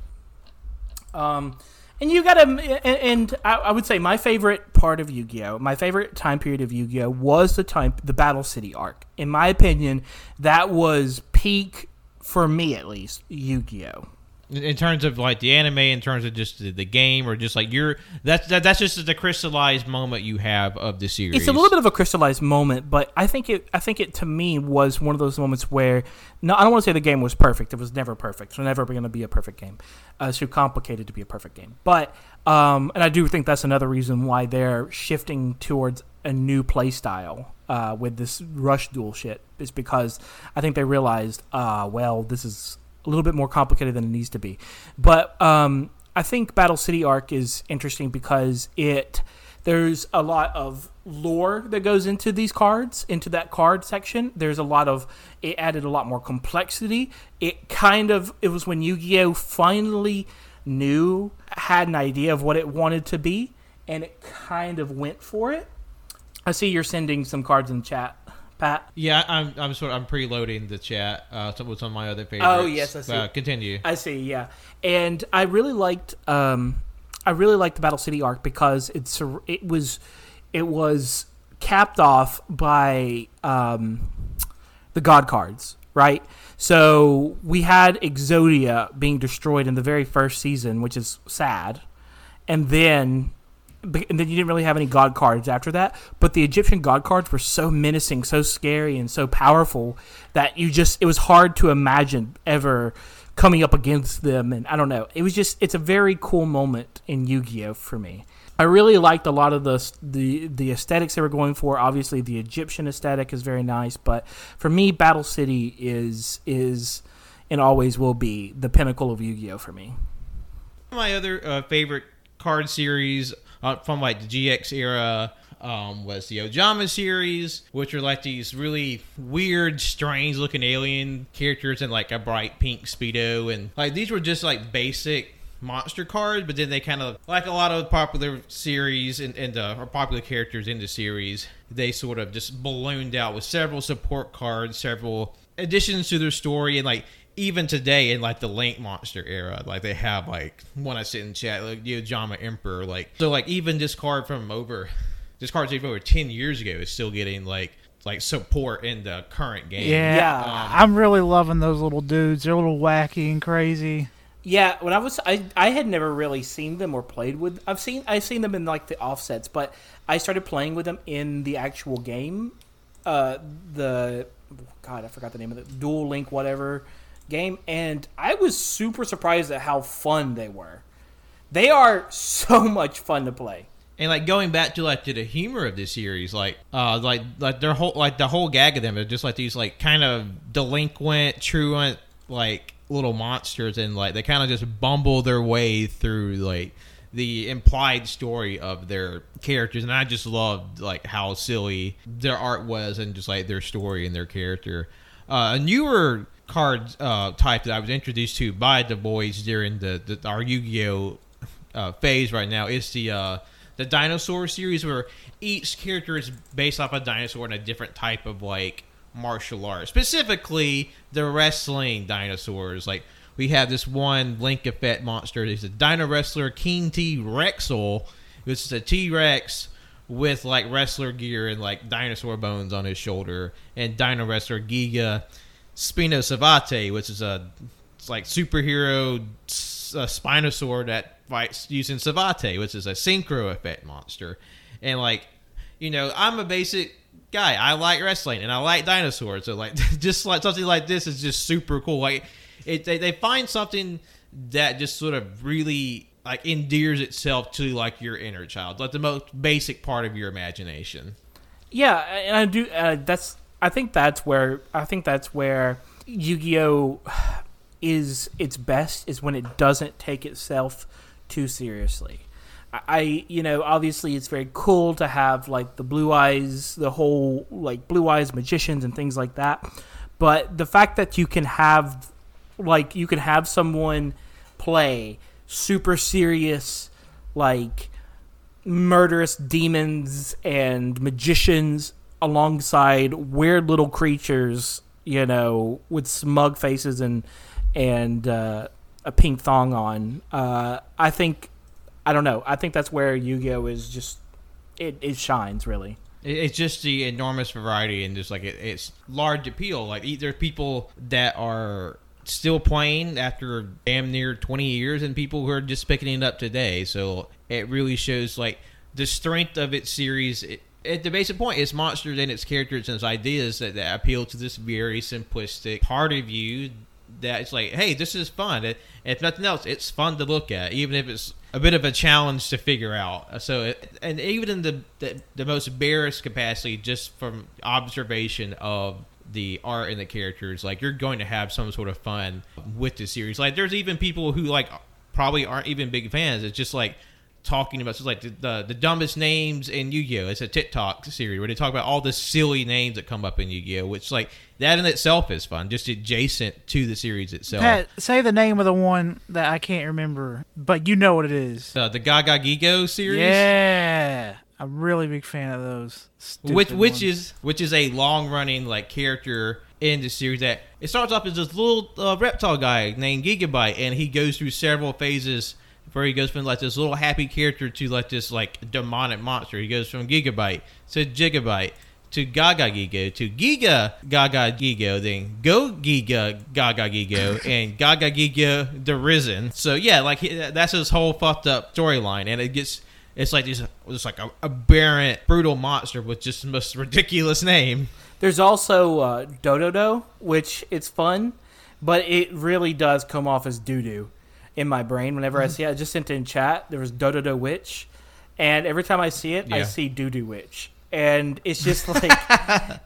Um, and you got to, and, and I, I would say my favorite part of Yu-Gi-Oh, my favorite time period of Yu-Gi-Oh was the time, the Battle City arc. In my opinion, that was peak for me at least. Yu-Gi-Oh. in in terms of like the anime, in terms of just the, the game, or just like your that's that, that's just the crystallized moment you have of the series. It's a little bit of a crystallized moment, but I think it. I think it to me was one of those moments where, no, I don't want to say the game was perfect. It was never perfect. It's never going to be a perfect game. Uh, it's too complicated to be a perfect game. But, um, and I do think that's another reason why they're shifting towards a new play style uh, with this rush duel shit. Is because I think they realized, uh, well, this is a little bit more complicated than it needs to be. But um, I think Battle City Arc is interesting because it there's a lot of lore that goes into these cards into that card section there's a lot of it added a lot more complexity it kind of it was when yu-gi-oh finally knew had an idea of what it wanted to be and it kind of went for it i see you're sending some cards in chat pat Yeah, I'm I'm sort of, I'm preloading the chat. Uh, some with some of my other favorites. Oh, yes, I see. Uh, continue. I see, yeah. And I really liked um I really liked the Battle City arc because it's it was it was capped off by um the god cards, right? So we had Exodia being destroyed in the very first season, which is sad. And then and then you didn't really have any god cards after that. But the Egyptian god cards were so menacing, so scary, and so powerful that you just it was hard to imagine ever coming up against them. And I don't know, it was just it's a very cool moment in Yu-Gi-Oh for me. I really liked a lot of the the the aesthetics they were going for. Obviously, the Egyptian aesthetic is very nice, but for me, Battle City is is and always will be the pinnacle of Yu-Gi-Oh for me. my other uh, favorite card series uh, from like the GX era um, was the Ojama series, which are like these really weird, strange looking alien characters in like a bright pink speedo, and like these were just like basic monster cards, but then they kind of like a lot of popular series and, and uh, or popular characters in the series, they sort of just ballooned out with several support cards, several additions to their story, and like even today in like the Link Monster era, like they have like when I sit in chat, like the Ojama Emperor, like so like even this card from over this card's even over ten years ago is still getting like like support in the current game. Yeah, Yeah. I'm really loving those little dudes. They're a little wacky and crazy. Yeah, when I was I, I had never really seen them or played with I've seen I've seen them in like the offsets, but I started playing with them in the actual game. Uh the god, I forgot the name of it. Duel Link whatever game and I was super surprised at how fun they were. They are so much fun to play. And like going back to like to the humor of this series, like uh like like their whole like the whole gag of them are just like these like kind of delinquent, truant like little monsters and like they kind of just bumble their way through like the implied story of their characters and I just loved like how silly their art was and just like their story and their character. Uh, a newer card uh, type that I was introduced to by the boys during the, the our Yu-Gi-Oh uh, phase right now is the uh, the dinosaur series where each character is based off a dinosaur and a different type of like martial art. Specifically, the wrestling dinosaurs. Like we have this one Link Effect monster. He's a Dino Wrestler King T Wrextle, which is a T Rex with like wrestler gear and like dinosaur bones on his shoulder, and Dino Wrestler Giga Spinosavate, which is a it's like superhero uh, Spinosaur that fights using Savate, which is a synchro effect monster. And like, you know, I'm a basic guy. I like wrestling and I like dinosaurs. So like, just like something like this is just super cool. Like, it they, they find something that just sort of really like endears itself to like your inner child, like the most basic part of your imagination. Yeah, and I do. Uh, that's. I think that's where. I think that's where Yu-Gi-Oh is its best is when it doesn't take itself too seriously. I- you know, obviously it's very cool to have like the blue eyes, the whole like blue eyes magicians and things like that. But the fact that you can have, like, you can have someone play super serious, like, murderous demons and magicians alongside weird little creatures, you know, with smug faces and and uh, a pink thong on. Uh, I think I don't know. I think that's where Yu-Gi-Oh is just it, it shines really. It's just the enormous variety and just like it, it's large appeal. Like there's people that are still playing after damn near 20 years, and people who are just picking it up today. So it really shows like the strength of its series. At the basic point, it's monsters and its characters and its ideas that, that appeal to this very simplistic part of you. That it's like, hey, this is fun. If nothing else, it's fun to look at, even if it's a bit of a challenge to figure out. So, it, and even in the, the the most barest capacity, just from observation of the art and the characters, like you're going to have some sort of fun with the series. Like, there's even people who like probably aren't even big fans. It's just like talking about so like the, the the dumbest names in Yu-Gi-Oh. It's a TikTok series where they talk about all the silly names that come up in Yu-Gi-Oh. Which like that in itself is fun, just adjacent to the series itself. Pat, say the name of the one that I can't remember, but you know what it is. Uh, the Gagagigo series. Yeah, I'm really big fan of those. which which ones. is which is a long running like character in the series that it starts off as this little uh, reptile guy named Gigobyte, and he goes through several phases where he goes from like this little happy character to like this like demonic monster. He goes from Gigobyte to Gigobyte to Gagagigo to Giga Gagagigo, then Go Giga Gagagigo, and Gaga Giga the Risen. So yeah, like that's his whole fucked up storyline, and it gets it's like this, just like a aberrant, brutal monster with just the most ridiculous name. There's also uh, Dododo, which it's fun, but it really does come off as doo doo in my brain whenever I see it. I just sent it in chat. There was Dododo Witch, and every time I see it, I see Doo Doo Witch, and it's just like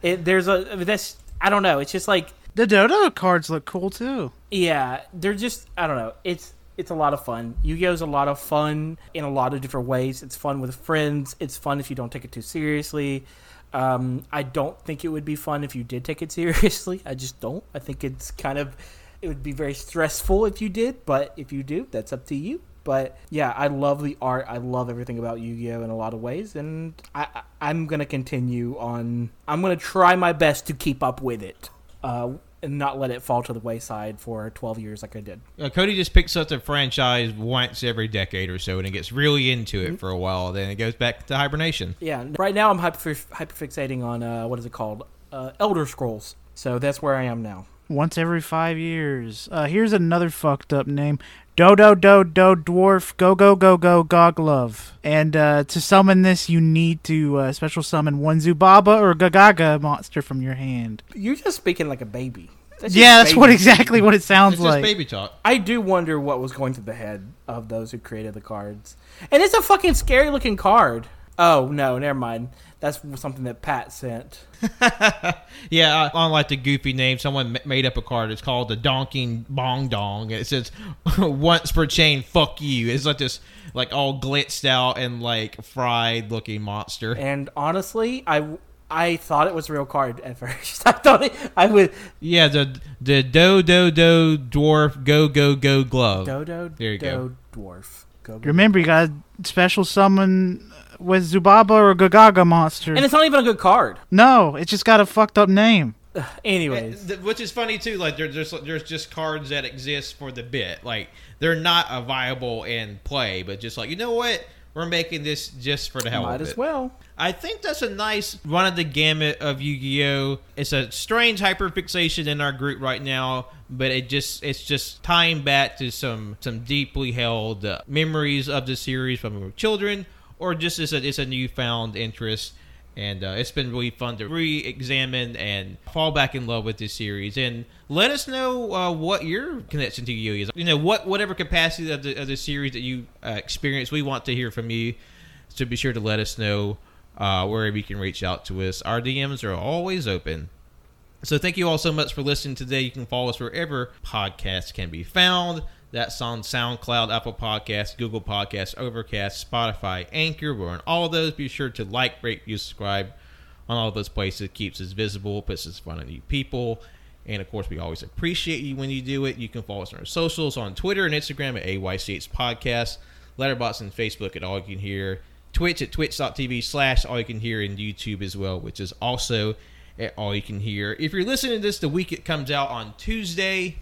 it, there's a I mean, that's I don't know. It's just like the Dodo cards look cool too. yeah, they're just I don't know. It's it's a lot of fun. Yu-Gi-Oh's a lot of fun in a lot of different ways. It's fun with friends. It's fun if you don't take it too seriously. Um, I don't think it would be fun if you did take it seriously. I just don't. I think it's kind of it would be very stressful if you did, but if you do, that's up to you. But yeah, I love the art. I love everything about Yu-Gi-Oh in a lot of ways, and I, I'm gonna continue on. I'm gonna try my best to keep up with it. Uh, and not let it fall to the wayside for 12 years like I did. Uh, Cody just picks up the franchise once every decade or so, and he gets really into it for a while. Then it goes back to hibernation. Yeah, right now I'm hyper hyperfixating on uh, what is it called? Uh, Elder Scrolls. So that's where I am now. Once every five years. Uh, here's another fucked up name. Dodo do do dwarf go go go go goglove. And uh, to summon this, you need to uh, special summon one Zubaba or Gagaga monster from your hand. You're just speaking like a baby. That's yeah, that's what exactly what it sounds It's just like. baby talk. I do wonder what was going through the head of those who created the cards. And it's a fucking scary looking card. Oh no, never mind. That's something that Pat sent. Yeah, uh, unlike the goofy name, someone made up a card. It's called the Donking Bong Dong. It says once per chain, fuck you. It's like this, like all glitzed out and like fried looking monster. And honestly, I I thought it was a real card at first. I thought it, I would Yeah, the the do do do dwarf go go go glove. Dodo There you do dwarf. Go, go. Remember, you got to special summon with Zubaba or Gagaga monster. And it's not even a good card. no, it just got a fucked up name. Anyways, Th- Which is funny too. Like there, there's there's just cards that exist for the bit. Like they're not a viable in play, but just like you know what, we're making this just for the hell might of it. Might as well. I think that's a nice run of the gamut of Yu-Gi-Oh. It's a strange hyperfixation in our group right now, but it just it's just tying back to some some deeply held uh, memories of the series from when we were children, or just it's a it's a newfound interest. And uh, it's been really fun to re-examine and fall back in love with this series. And let us know uh, what your connection to Yu is. You know, what whatever capacity of the, of the series that you uh, experience, we want to hear from you. So be sure to let us know uh, wherever you can reach out to us. Our DMs are always open. So thank you all so much for listening today. You can follow us wherever podcasts can be found. That's on SoundCloud, Apple Podcasts, Google Podcasts, Overcast, Spotify, Anchor. We're on all those. Be sure to like, rate, you subscribe on all those places. It keeps us visible, puts us in front of new people. And of course, we always appreciate you when you do it. You can follow us on our socials on Twitter and Instagram at AYCH Podcast, Letterboxd and Facebook at All You Can Hear, Twitch at twitch.tv slash All You Can Hear, and YouTube as well, which is also at All You Can Hear. If you're listening to this the week it comes out on Tuesday,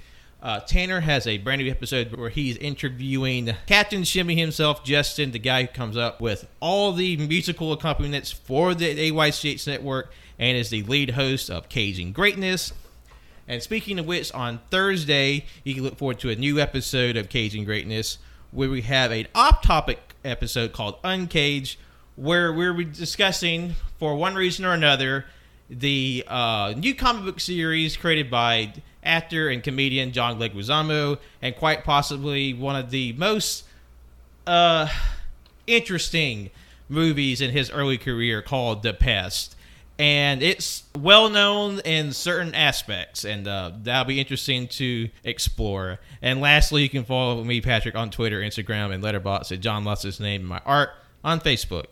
uh, Tanner has a brand new episode where he's interviewing Captain Shimmy himself, Justin, the guy who comes up with all the musical accompaniments for the AYCH network and is the lead host of Caging Greatness. And speaking of which, on Thursday, you can look forward to a new episode of Caging Greatness where we have an off topic episode called Uncage, where we're discussing, for one reason or another, the uh, new comic book series created by actor and comedian John Leguizamo, and quite possibly one of the most uh, interesting movies in his early career called The Pest. And it's well known in certain aspects, and uh, that'll be interesting to explore. And lastly, you can follow me, Patrick, on Twitter, Instagram, and Letterboxd at John Lost His Name and my art on Facebook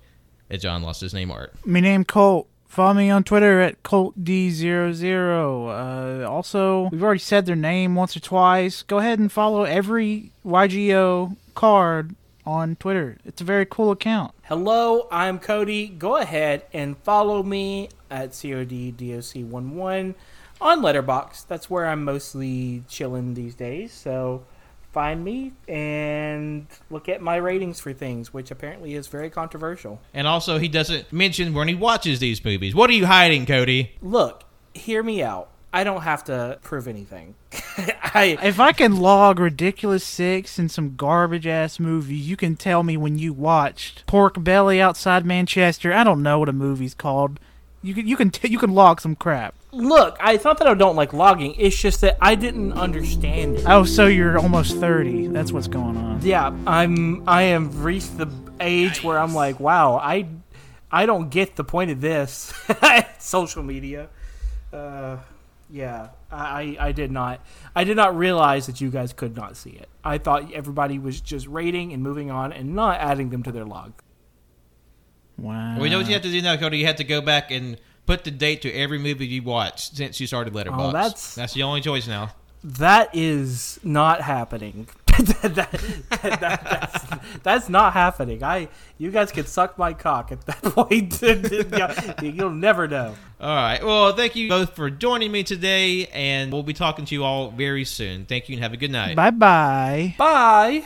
at John Lost His Name Art. My name Colt. Follow me on Twitter at ColtD00. Uh, also, we've already said their name once or twice. Go ahead and follow every YGO card on Twitter. It's a very cool account. Hello, I'm Cody. Go ahead and follow me at CODDOC11 on Letterboxd. That's where I'm mostly chilling these days. So find me and look at my ratings for things, which apparently is very controversial. And also, he doesn't mention when he watches these movies. What are you hiding, Cody? Look, hear me out. I don't have to prove anything. I If I can log Ridiculous Six and some garbage ass movie, you can tell me when you watched Pork Belly Outside Manchester. I don't know what a movie's called. You can you can t- you can log some crap. Look. I, it's not that I don't like logging. It's just that I didn't understand it. Oh, so you're almost thirty. That's what's going on. Yeah, I'm. I am reached the age where I'm like, wow, I, I don't get the point of this. Social media. Uh, yeah, I, I did not. I did not realize that you guys could not see it. I thought everybody was just rating and moving on and not adding them to their log. Wow. We know what you have to do now, Cody. You have to go back and put the date to every movie you watched since you started Letterboxd. Oh, that's- that's the only choice now. That is not happening. that, that- that's, that's not happening. I, you guys can suck my cock at that point. You'll never know. All right. Well, thank you both for joining me today, and we'll be talking to you all very soon. Thank you, and have a good night. Bye bye. Bye.